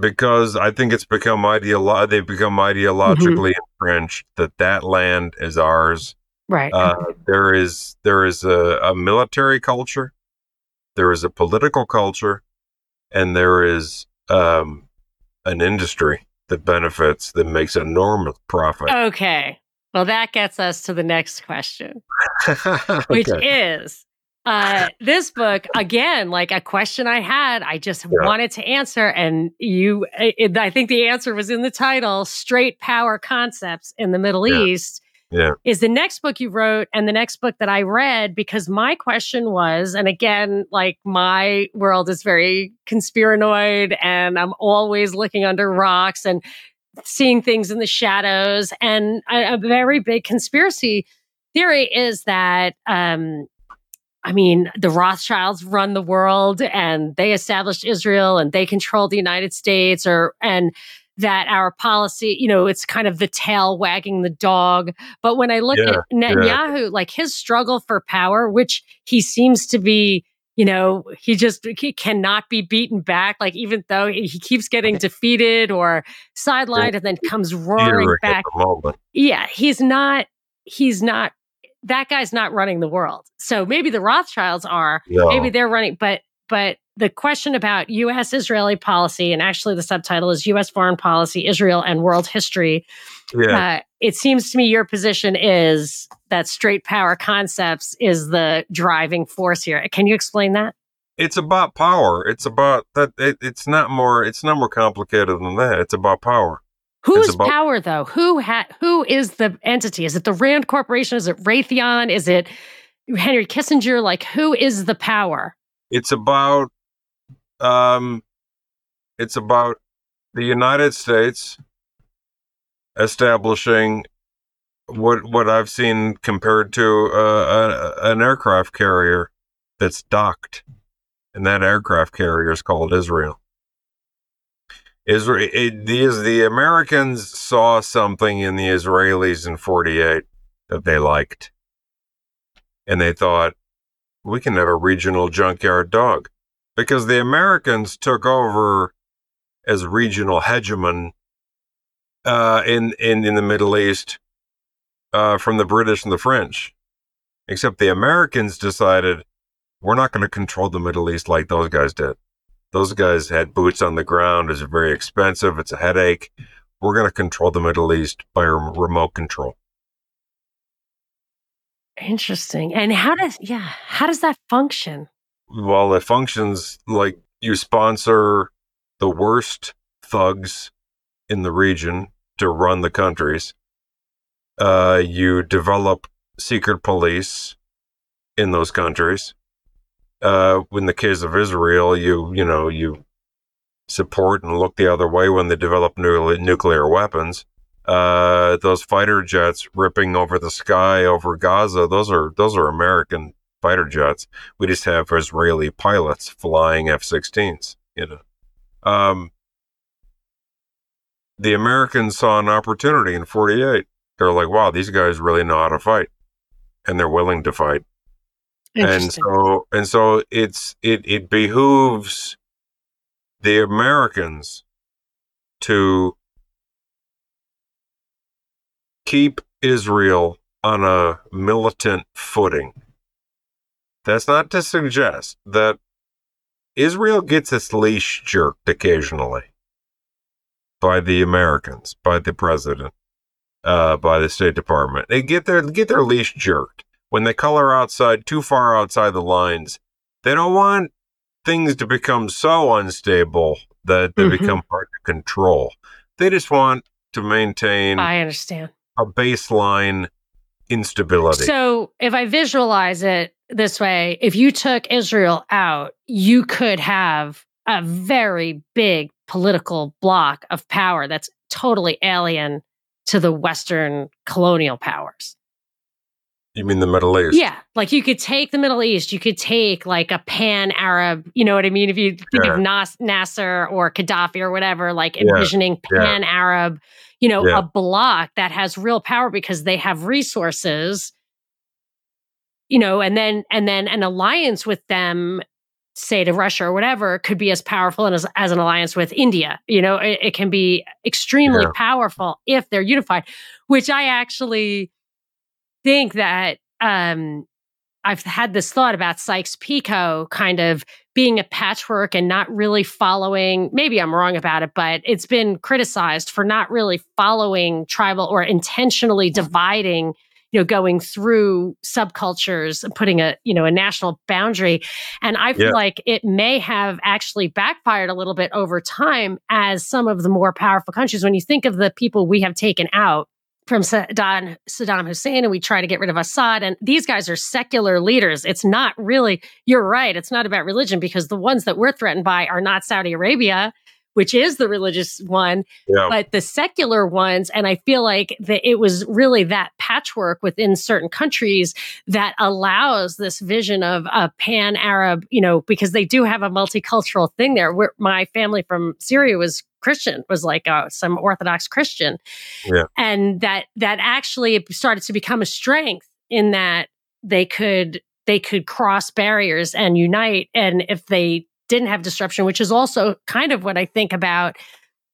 Because I think it's become ideolo- they've become ideologically mm-hmm. entrenched that that land is ours Right. Uh, there is there is a, a military culture, there is a political culture, and there is um, an industry that benefits that makes enormous profit. Okay. Well, that gets us to the next question, okay. which is uh, this book again, like a question I had, I just yeah. wanted to answer, and you, it, I think the answer was in the title: "Straight Power Concepts in the Middle yeah. East." yeah. is the next book you wrote and the next book that I read because my question was, and again, like my world is very conspiranoid and I'm always looking under rocks and seeing things in the shadows. And a, a very big conspiracy theory is that, um, I mean, the Rothschilds run the world and they established Israel and they control the United States or, and, that our policy, you know, it's kind of the tail wagging the dog. But when I look yeah, at Netanyahu, yeah. like his struggle for power, which he seems to be, you know, he just he cannot be beaten back. Like even though he keeps getting defeated or sidelined and then comes roaring back. Yeah, he's not. He's not. That guy's not running the world. So maybe the Rothschilds are. No. Maybe they're running, but but the question about U.S. Israeli policy, and actually the subtitle is U.S. foreign policy, Israel and world history. Yeah. Uh, it seems to me your position is that straight power concepts is the driving force here. Can you explain that? It's about power. It's about that. It, it's not more. It's not more complicated than that. It's about power. Whose about- power, though? Who had? Who is the entity? Is it the Rand Corporation? Is it Raytheon? Is it Henry Kissinger? Like, who is the power? It's about um, it's about the United States establishing what what I've seen compared to uh, a, an aircraft carrier that's docked, and that aircraft carrier is called Israel. Israel, it, these the Americans saw something in the Israelis in '48 that they liked, and they thought we can have a regional junkyard dog because the Americans took over as regional hegemon uh, in, in in the Middle East uh, from the British and the French. Except the Americans decided we're not going to control the Middle East like those guys did. Those guys had boots on the ground. It's very expensive. It's a headache. We're going to control the Middle East by remote control. Interesting. And how does yeah, how does that function? well, it functions like you sponsor the worst thugs in the region to run the countries. Uh, you develop secret police in those countries. Uh, in the case of Israel, you you know you support and look the other way when they develop nu- nuclear weapons. Uh, those fighter jets ripping over the sky over Gaza, those are those are American fighter jets. We just have Israeli pilots flying F-16s. You know, um, the Americans saw an opportunity in '48. They're like, "Wow, these guys really know how to fight, and they're willing to fight." And so, and so, it's it it behooves the Americans to keep Israel on a militant footing. That's not to suggest that Israel gets its leash jerked occasionally by the Americans, by the president, uh, by the State Department. They get their get their leash jerked when they color outside too far outside the lines. They don't want things to become so unstable that they mm-hmm. become hard to control. They just want to maintain I understand a baseline instability. So, if I visualize it this way, if you took Israel out, you could have a very big political block of power that's totally alien to the Western colonial powers. You mean the Middle East? Yeah. Like you could take the Middle East, you could take like a pan Arab, you know what I mean? If you think yeah. of Nas- Nasser or Gaddafi or whatever, like envisioning yeah. pan Arab, you know, a block that has real power because they have resources, you know, and then, and then an alliance with them, say to Russia or whatever, could be as powerful as, as an alliance with India. You know, it, it can be extremely powerful if they're unified, which I actually, think that um, I've had this thought about Sykes-Picot kind of being a patchwork and not really following. Maybe I'm wrong about it, but it's been criticized for not really following tribal or intentionally dividing. You know, going through subcultures and putting a you know a national boundary, and I feel yeah. like it may have actually backfired a little bit over time as some of the more powerful countries. When you think of the people we have taken out, from Saddam, Saddam Hussein and we try to get rid of Assad. And these guys are secular leaders. It's not really, you're right, it's not about religion because the ones that we're threatened by are not Saudi Arabia, which is the religious one, yeah. but the secular ones. And I feel like that it was really that patchwork within certain countries that allows this vision of a pan Arab, you know, because they do have a multicultural thing there. Where my family from Syria was Christian, was like uh, some Orthodox Christian. Yeah. And that that actually started to become a strength in that they could they could cross barriers and unite. And if they didn't have disruption, which is also kind of what I think about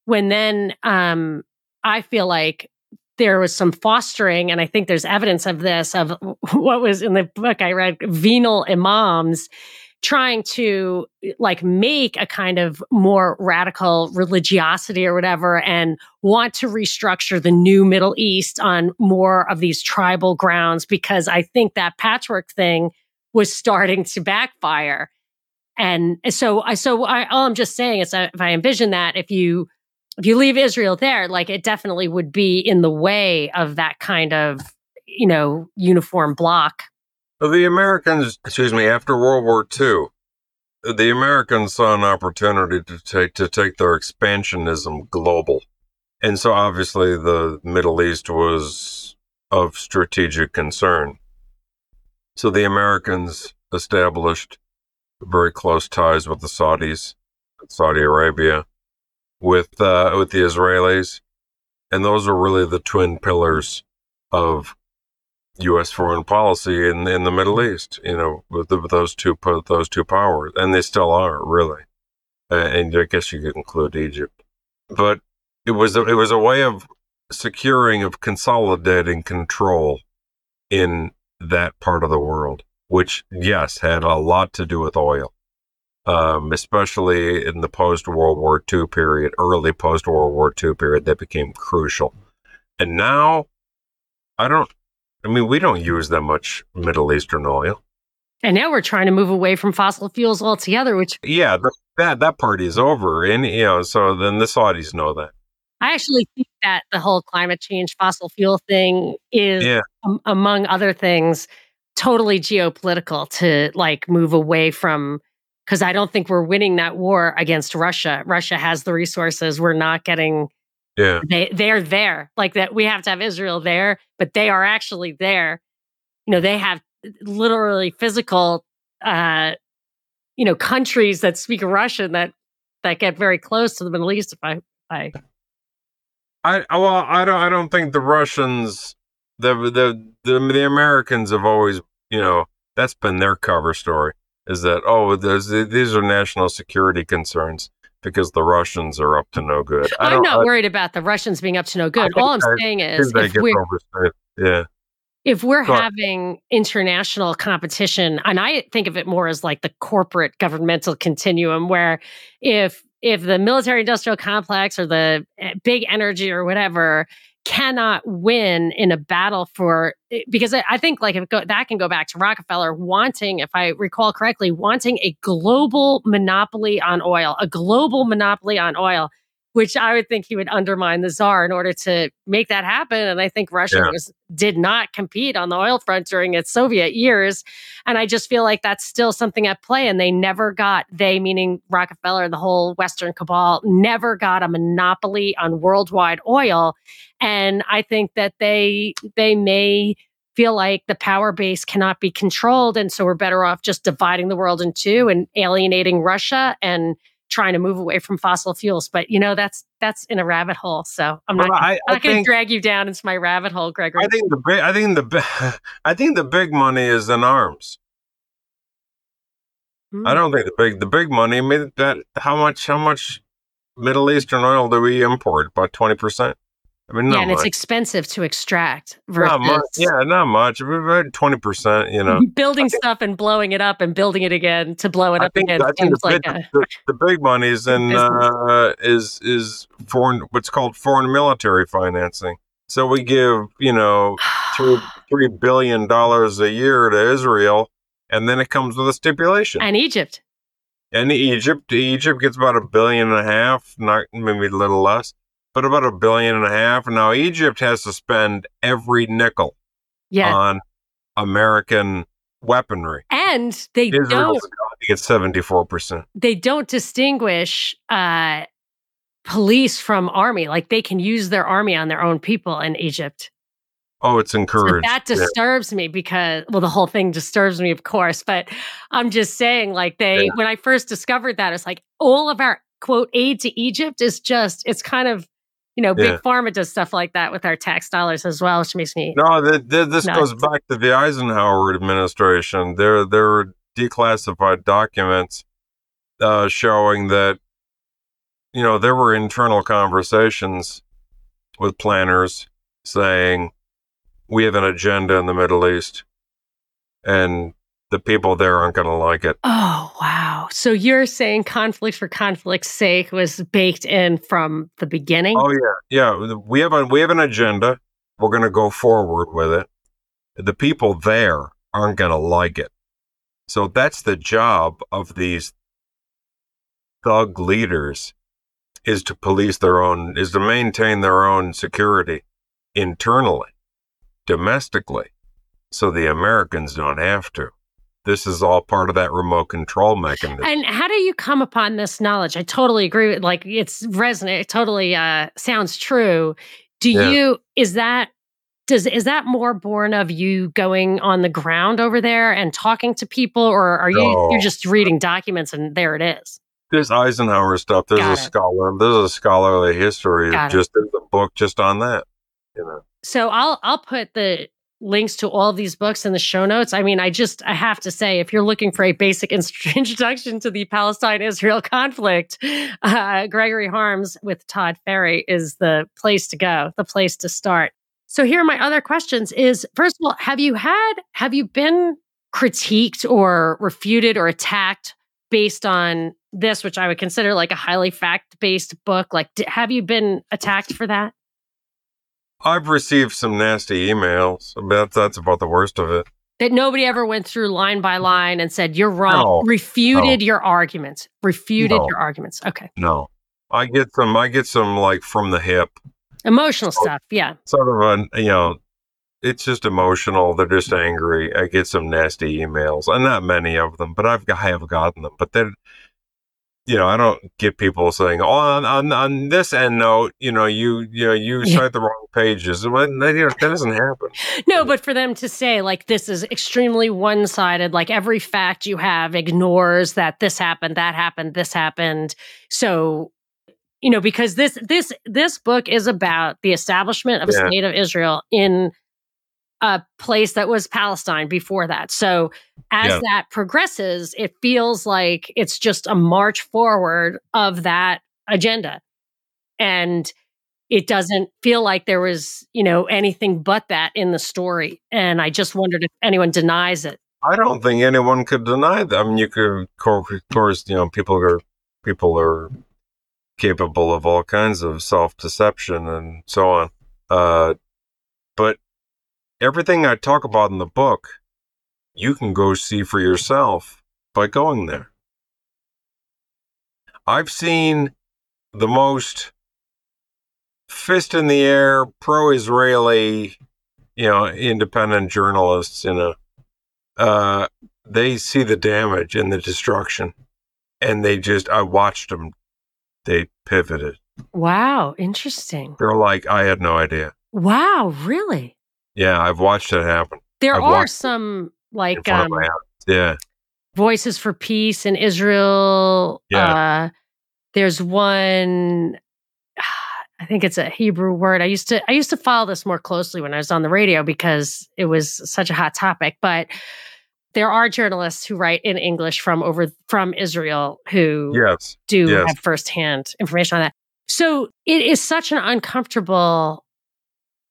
when then um, I feel like there was some fostering, and I think there's evidence of this, of what was in the book I read, venal imams trying to like make a kind of more radical religiosity or whatever and want to restructure the new Middle East on more of these tribal grounds because I think that patchwork thing was starting to backfire. And eh, so I so I all I'm just saying is if I envision that if you if you leave Israel there, like it definitely would be in the way of that kind of, you know, uniform block the Americans, excuse me, after World War II, the Americans saw an opportunity to take to take their expansionism global, and so obviously the Middle East was of strategic concern. So the Americans established very close ties with the Saudis, Saudi Arabia, with uh, with the Israelis, and those are really the twin pillars of U.S. foreign policy in in the Middle East. You know, with, the, with those two those two powers, and they still are really. And I guess you could include Egypt, but it was a, it was a way of securing of consolidating control in that part of the world, which yes had a lot to do with oil. Um, especially in the post World War II period, early post World War II period, that became crucial. And now, I don't, I mean, we don't use that much Middle Eastern oil. And now we're trying to move away from fossil fuels altogether, which yeah, the, that that party is over, and you know, so then the Saudis know that. I actually think that the whole climate change fossil fuel thing is, yeah. um, among other things, totally geopolitical to like move away from because I don't think we're winning that war against Russia. Russia has the resources. We're not getting Yeah. they they're there. Like that we have to have Israel there, but they are actually there. You know, they have literally physical uh you know, countries that speak Russian that that get very close to the Middle East if I I I I- well, I don't I don't think the Russians the the the the Americans have always you know that's been their cover story is that oh there's these are national security concerns because the Russians are up to no good. I I'm don't I worried about the Russians being up to no good. All I'm I saying is if we're. Yeah, if we're Go having international competition and i think of it more as like the corporate governmental continuum where if if the military industrial complex or the eh, big energy or whatever cannot win in a battle for eh, because i I think like if go, that can go back to rockefeller wanting if i recall correctly wanting a global monopoly on oil a global monopoly on oil which I would think he would undermine the czar in order to make that happen. And I think Russia Yeah. was did not compete on the oil front during its Soviet years. And I just feel like that's still something at play. And they never got they, meaning Rockefeller, the whole Western cabal, never got a monopoly on worldwide oil. And I think that they they may feel like the power base cannot be controlled and so we're better off just dividing the world in two and alienating Russia and trying to move away from fossil fuels. But you know, that's that's in a rabbit hole. So I'm Well, not, I, not going to drag you down into my rabbit hole, Gregory. I think the big I think the bi- I think the big money is in arms. Hmm. I don't think the big the big money. I mean, that how much how much Middle Eastern oil do we import? About twenty percent. I mean, yeah, and it's expensive to extract versus Not much. Yeah, not much. Twenty percent. You know. building think- stuff and blowing it up and building it again to blow it I up think, again I think the, like big, a the, the big money's in uh, is is foreign what's called foreign military financing. So we give you know three three billion dollars a year to Israel, and then it comes with a stipulation. and Egypt. And Egypt, Egypt gets about a billion and a half, not maybe a little less, but about a billion a half. And now Egypt has to spend every nickel Yeah. on American weaponry. and they Israel's don't get seventy four percent. they don't distinguish uh police from army. Like they can use their army on their own people in Egypt. Oh, it's So encouraged. that Yeah. disturbs me because well the whole thing disturbs me of course but i'm just saying like they Yeah. when i first discovered that it's like all of our quote aid to egypt is just it's kind of you know big pharma does stuff like that with our tax dollars as well which makes me No, th th this No, goes back to the Eisenhower administration. There, there were declassified documents uh, showing that, you know, there were internal conversations with planners saying, "We have an agenda in the Middle East, and the people there aren't going to like it." oh wow so you're saying conflict for conflict's sake was baked in from the beginning Oh yeah, yeah. We have a we have an agenda. We're going to go forward with it. The people there aren't going to like it. So that's the job of these thug leaders is to police their own is to maintain their own security internally, domestically, so the Americans don't have to. This is all part of that remote control mechanism. And how do you come upon this knowledge? I totally agree with like it's resonant. It totally uh sounds true. Do Yeah. you is that does is that more born of you going on the ground over there and talking to people or are you you're just reading documents and there it is? There's Eisenhower stuff. There's Got a it. scholar. There's a scholarly history. Got just there's a book just on that. You know. So I'll I'll put the links to all these books in the show notes. I mean, I just I have to say, if you're looking for a basic introduction to the Palestine-Israel conflict, uh, Gregory Harms with Todd Ferry is the place to go, the place to start. So here are my other questions: Is first of all, have you had have you been critiqued or refuted or attacked based on this, which I would consider like a highly fact-based book? Like, have you been attacked for that? I've received some nasty emails. That's that's about the worst of it. that nobody ever went through line by line and said you're wrong No, refuted your arguments refuted No. your arguments okay No, I get some. I get some like from the hip, emotional So- stuff yeah sort of a you know, it's just emotional. They're just angry. I get some nasty emails, and not many of them, but I've I have gotten them. But they're, you know, I don't get people saying, "Oh, on on, on this end note, you know, you you know, you Yeah. cite the wrong pages." Well, that, you know, that doesn't happen. No, but for them to say like this is extremely one-sided, like every fact you have ignores that this happened, that happened, this happened. So, you know, because this this this book is about the establishment of a Yeah. state of Israel in a place that was Palestine before that. So, as Yeah. that progresses, it feels like it's just a march forward of that agenda. And it doesn't feel like there was, you know, anything but that in the story. And I just wondered if anyone denies it. I don't think anyone could deny that. I mean, you could, of course, you know, people are people are capable of all kinds of self deception and so on. Uh, everything I talk about in the book, you can go see for yourself by going there. I've seen the most fist in the air, pro Israeli, you know, independent journalists in a uh, they see the damage and the destruction, and they just I watched them. They pivoted. Wow, interesting. They're like, I had no idea. Wow, really? Yeah, I've watched it happen There I've are some like um, of my eyes. Yeah, voices for peace in Israel. Yeah. Uh, there's one. I think it's a Hebrew word. I used to I used to follow this more closely when I was on the radio because it was such a hot topic. But there are journalists who write in English from over from Israel who yes, do Yes. have firsthand information on that. So it is such an uncomfortable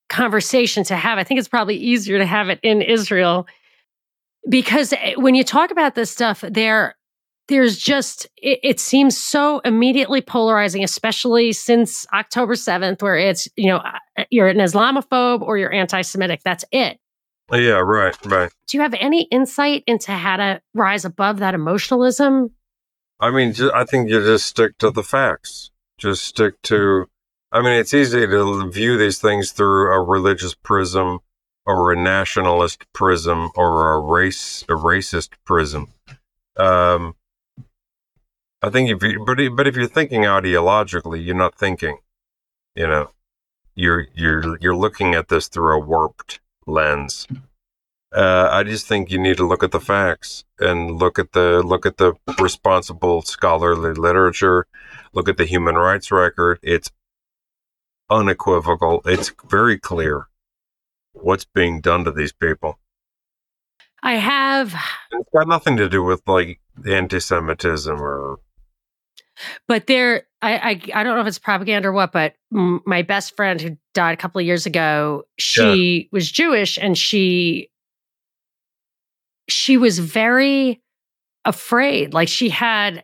conversation to have. I think it's probably easier to have it in Israel because eh, when you talk about this stuff, there, there's just it, it seems so immediately polarizing, especially since October seventh, where it's you know uh, you're an Islamophobe or you're anti-Semitic. That's it. yeah, right, right. Do you have any insight into how to rise above that emotionalism? I mean, I think you just stick to the facts. Just stick to. I mean, it's easy to view these things through a religious prism, or a nationalist prism, or a race a racist prism. Um, I think if you, but but if you're thinking ideologically, you're not thinking. You know, you're you're you're looking at this through a warped lens. Uh, I just think you need to look at the facts and look at the look at the responsible scholarly literature, look at the human rights record. It's unequivocal. It's very clear what's being done to these people. I have It's got nothing to do with like anti-Semitism or but there I, I i don't know if it's propaganda or what but m- my best friend who died a couple of years ago she was jewish and she she was very afraid like she had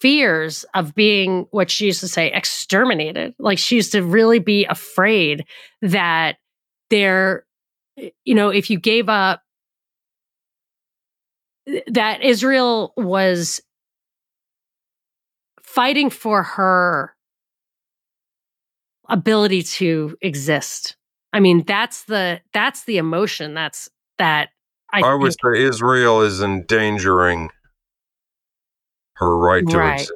fears of being what she used to say exterminated like she used to really be afraid that there you know if you gave up that israel was fighting for her ability to exist. I mean, that's the that's the emotion. That's that I, I would say Israel is endangering her right to Right. exist.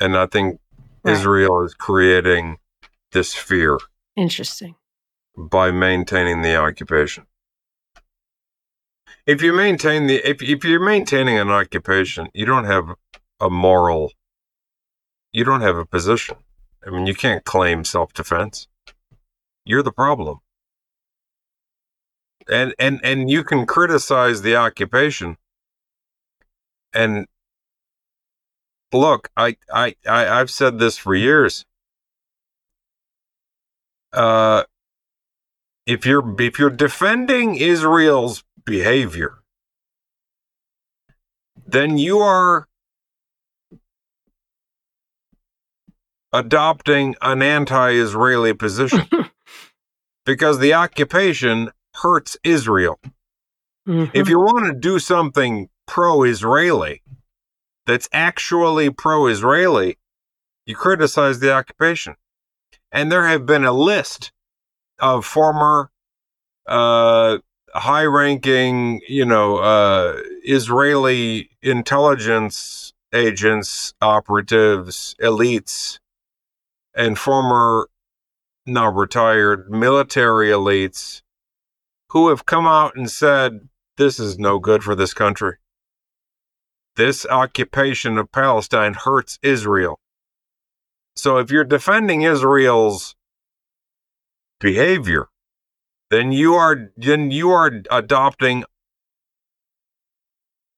And I think Right. Israel is creating this fear interesting. by maintaining the occupation. If you maintain the if if you're maintaining an occupation, you don't have a moral you don't have a position. I mean, you can't claim self-defense. You're the problem. And and and you can criticize the occupation. And look, I I, I I've said this for years. Uh if you're if you're defending Israel's behavior, then you are adopting an anti-Israeli position because the occupation hurts Israel. Mhm. If you want to do something pro-Israeli that's actually pro-Israeli, you criticize the occupation. And there have been a list of former uh, high ranking, you know, uh, Israeli intelligence agents, operatives, elites, and former now retired military elites who have come out and said, this is no good for this country. This occupation of Palestine hurts Israel. So if you're defending Israel's behavior, then you are then you are adopting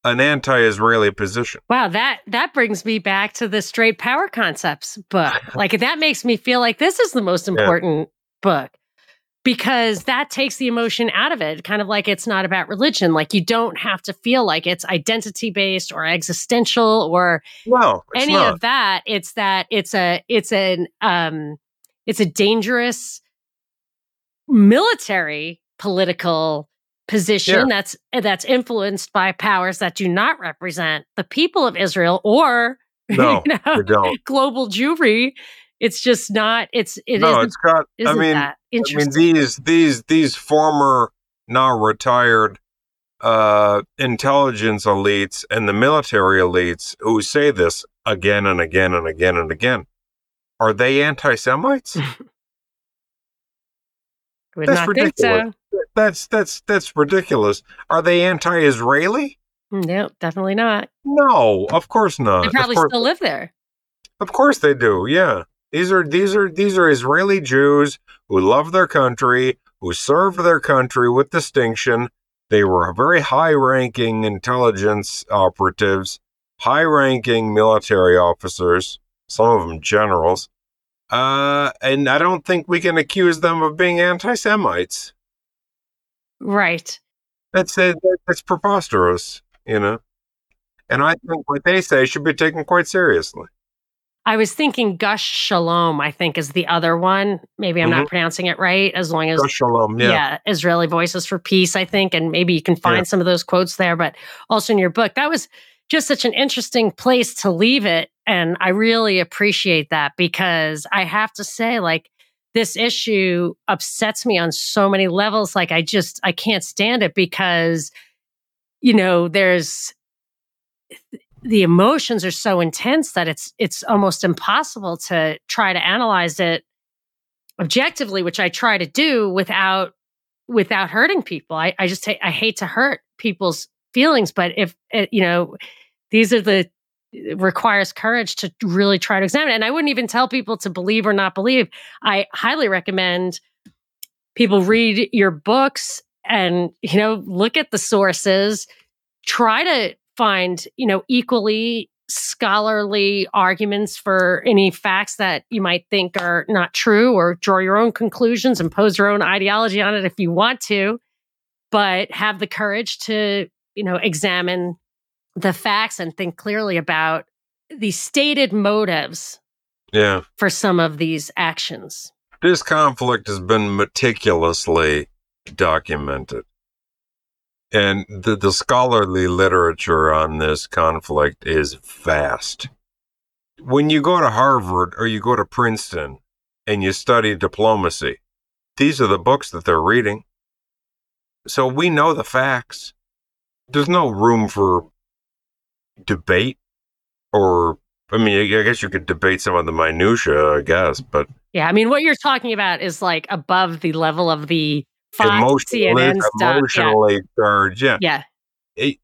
an anti-Israeli position. Wow, that that brings me back to the straight power concepts book. like that makes me feel like this is the most important yeah. book because that takes the emotion out of it kind of like it's not about religion like you don't have to feel like it's identity based or existential or well, any not. of that it's that it's a it's an um it's a dangerous military political position yeah. that's that's influenced by powers that do not represent the people of Israel or no, you know, global Jewry it's just not. It's it no. It's got. I mean, I mean these these these former now retired uh, intelligence elites and the military elites who say this again and again and again and again. Are they anti-Semites? Would that's ridiculous. So. That's that's that's ridiculous. Are they anti-Israeli? No, definitely not. No, of course not. They probably course, still live there. Of course they do. Yeah. These are these are these are Israeli Jews who love their country, who served their country with distinction. They were very high-ranking intelligence operatives, high-ranking military officers, some of them generals. Uh, and I don't think we can accuse them of being anti-Semites. Right. That's. That's preposterous, you know. And I think what they say should be taken quite seriously. I was thinking Gush Shalom, I think is the other one. Maybe I'm mm-hmm. not pronouncing it right, as long as Gush Shalom, yeah. yeah. Israeli Voices for Peace, I think. And maybe you can find yeah. some of those quotes there, but also in your book. That was just such an interesting place to leave it. And I really appreciate that because I have to say, like, this issue upsets me on so many levels. Like, I just, I can't stand it because, you know, there's the emotions are so intense that it's it's almost impossible to try to analyze it objectively which i try to do without without hurting people. I, I just I hate to hurt people's feelings but if eh, you know these are the requires courage to really try to examine it. and i wouldn't even tell people to believe or not believe. I highly recommend people read your books and you know look at the sources. Try to find, you know, equally scholarly arguments for any facts that you might think are not true or draw your own conclusions and pose your own ideology on it if you want to but have the courage to you know examine the facts and think clearly about the stated motives yeah. for some of these actions. This conflict has been meticulously documented and the, the scholarly literature on this conflict is vast. When you go to Harvard or you go to Princeton and you study diplomacy, these are the books that they're reading. So we know the facts. There's no room for debate or I mean, I guess you could debate some of the minutia, I guess, but yeah, I mean, what you're talking about is like above the level of the Fox, CNN stuff. Emotionally yeah. charged. Yeah. Yeah. It,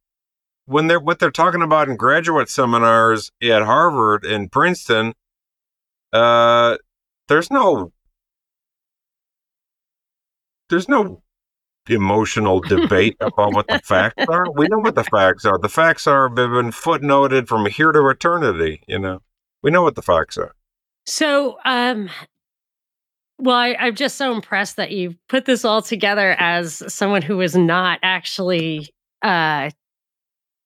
when they're what they're talking about in graduate seminars at Harvard and Princeton, uh, there's no there's no emotional debate about what the facts are. We know what the facts are. The facts are have been footnoted from here to eternity. You know, we know what the facts are. So, um, well, I, am just so impressed that you put this all together as someone who is not actually, uh,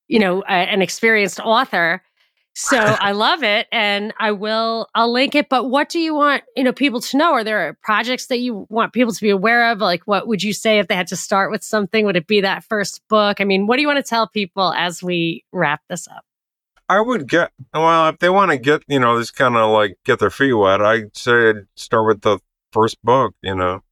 you know, a, an experienced author. So I love it, and I will. I'll link it. But what do you want, you know, people to know? Are there projects that you want people to be aware of? Like, what would you say if they had to start with something? Would it be that first book? I mean, what do you want to tell people as we wrap this up? I would get well if they want to get you know just kind of like get their feet wet. I'd say I'd start with the first book, you know,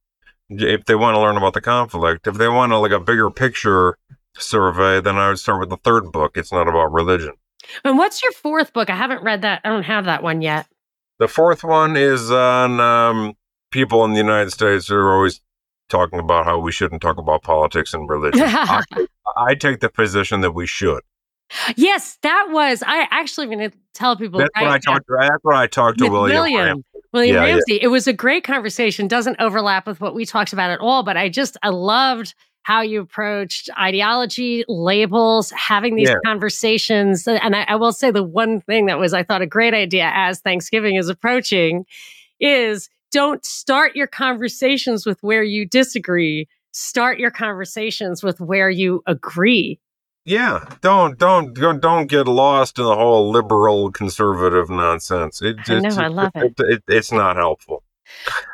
if they want to learn about the conflict. If they want to like a bigger picture survey, then I would start with the third book. It's not about religion. And what's your fourth book? I haven't read that. I don't have that one yet. The fourth one is on um, people in the United States who are always talking about how we shouldn't talk about politics and religion. I, I take the position that we should. Yes, that was. I actually going to tell people. That's right when I talked. That's when I talked to William. William. William Yeah, yeah. Ramsey. It was a great conversation. Doesn't overlap with what we talked about at all, but I just I loved how you approached ideology, labels, having these Yeah. conversations. And I, I will say the one thing that was I thought a great idea as Thanksgiving is approaching is don't start your conversations with where you disagree. Start your conversations with where you agree. Yeah, don't don't don't don't get lost in the whole liberal conservative nonsense. It, I know, it's, I love it. it. It's not helpful.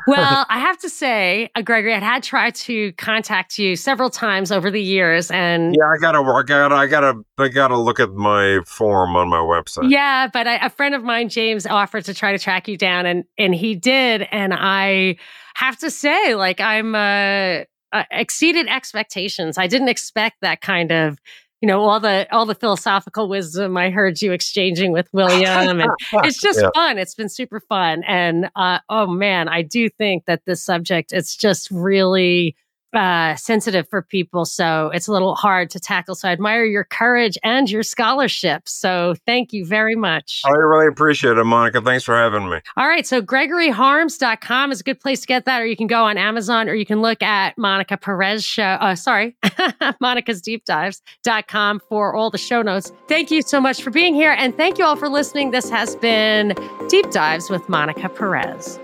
Well, I have to say, uh, Gregory, I had tried to contact you several times over the years, and Yeah, I gotta work. I gotta. I gotta. I gotta look at my form on my website. Yeah, but I, a friend of mine, James, offered to try to track you down, and and he did. And I have to say, like, I'm uh, uh, exceeded expectations. I didn't expect that kind of, you know, all the all the philosophical wisdom I heard you exchanging with William, and it's just Yeah. fun. It's been super fun, and uh, oh man, I do think that this subject it's just really uh sensitive for people so it's a little hard to tackle. So i admire your courage and your scholarship so thank you very much. I really appreciate it, Monica. Thanks for having me. all right so gregoryharms.com is a good place to get that or you can go on amazon or you can look at monica perez show uh sorry monica's deep dives.com for all the show notes. Thank you so much for being here and thank you all for listening. This has been deep dives with monica perez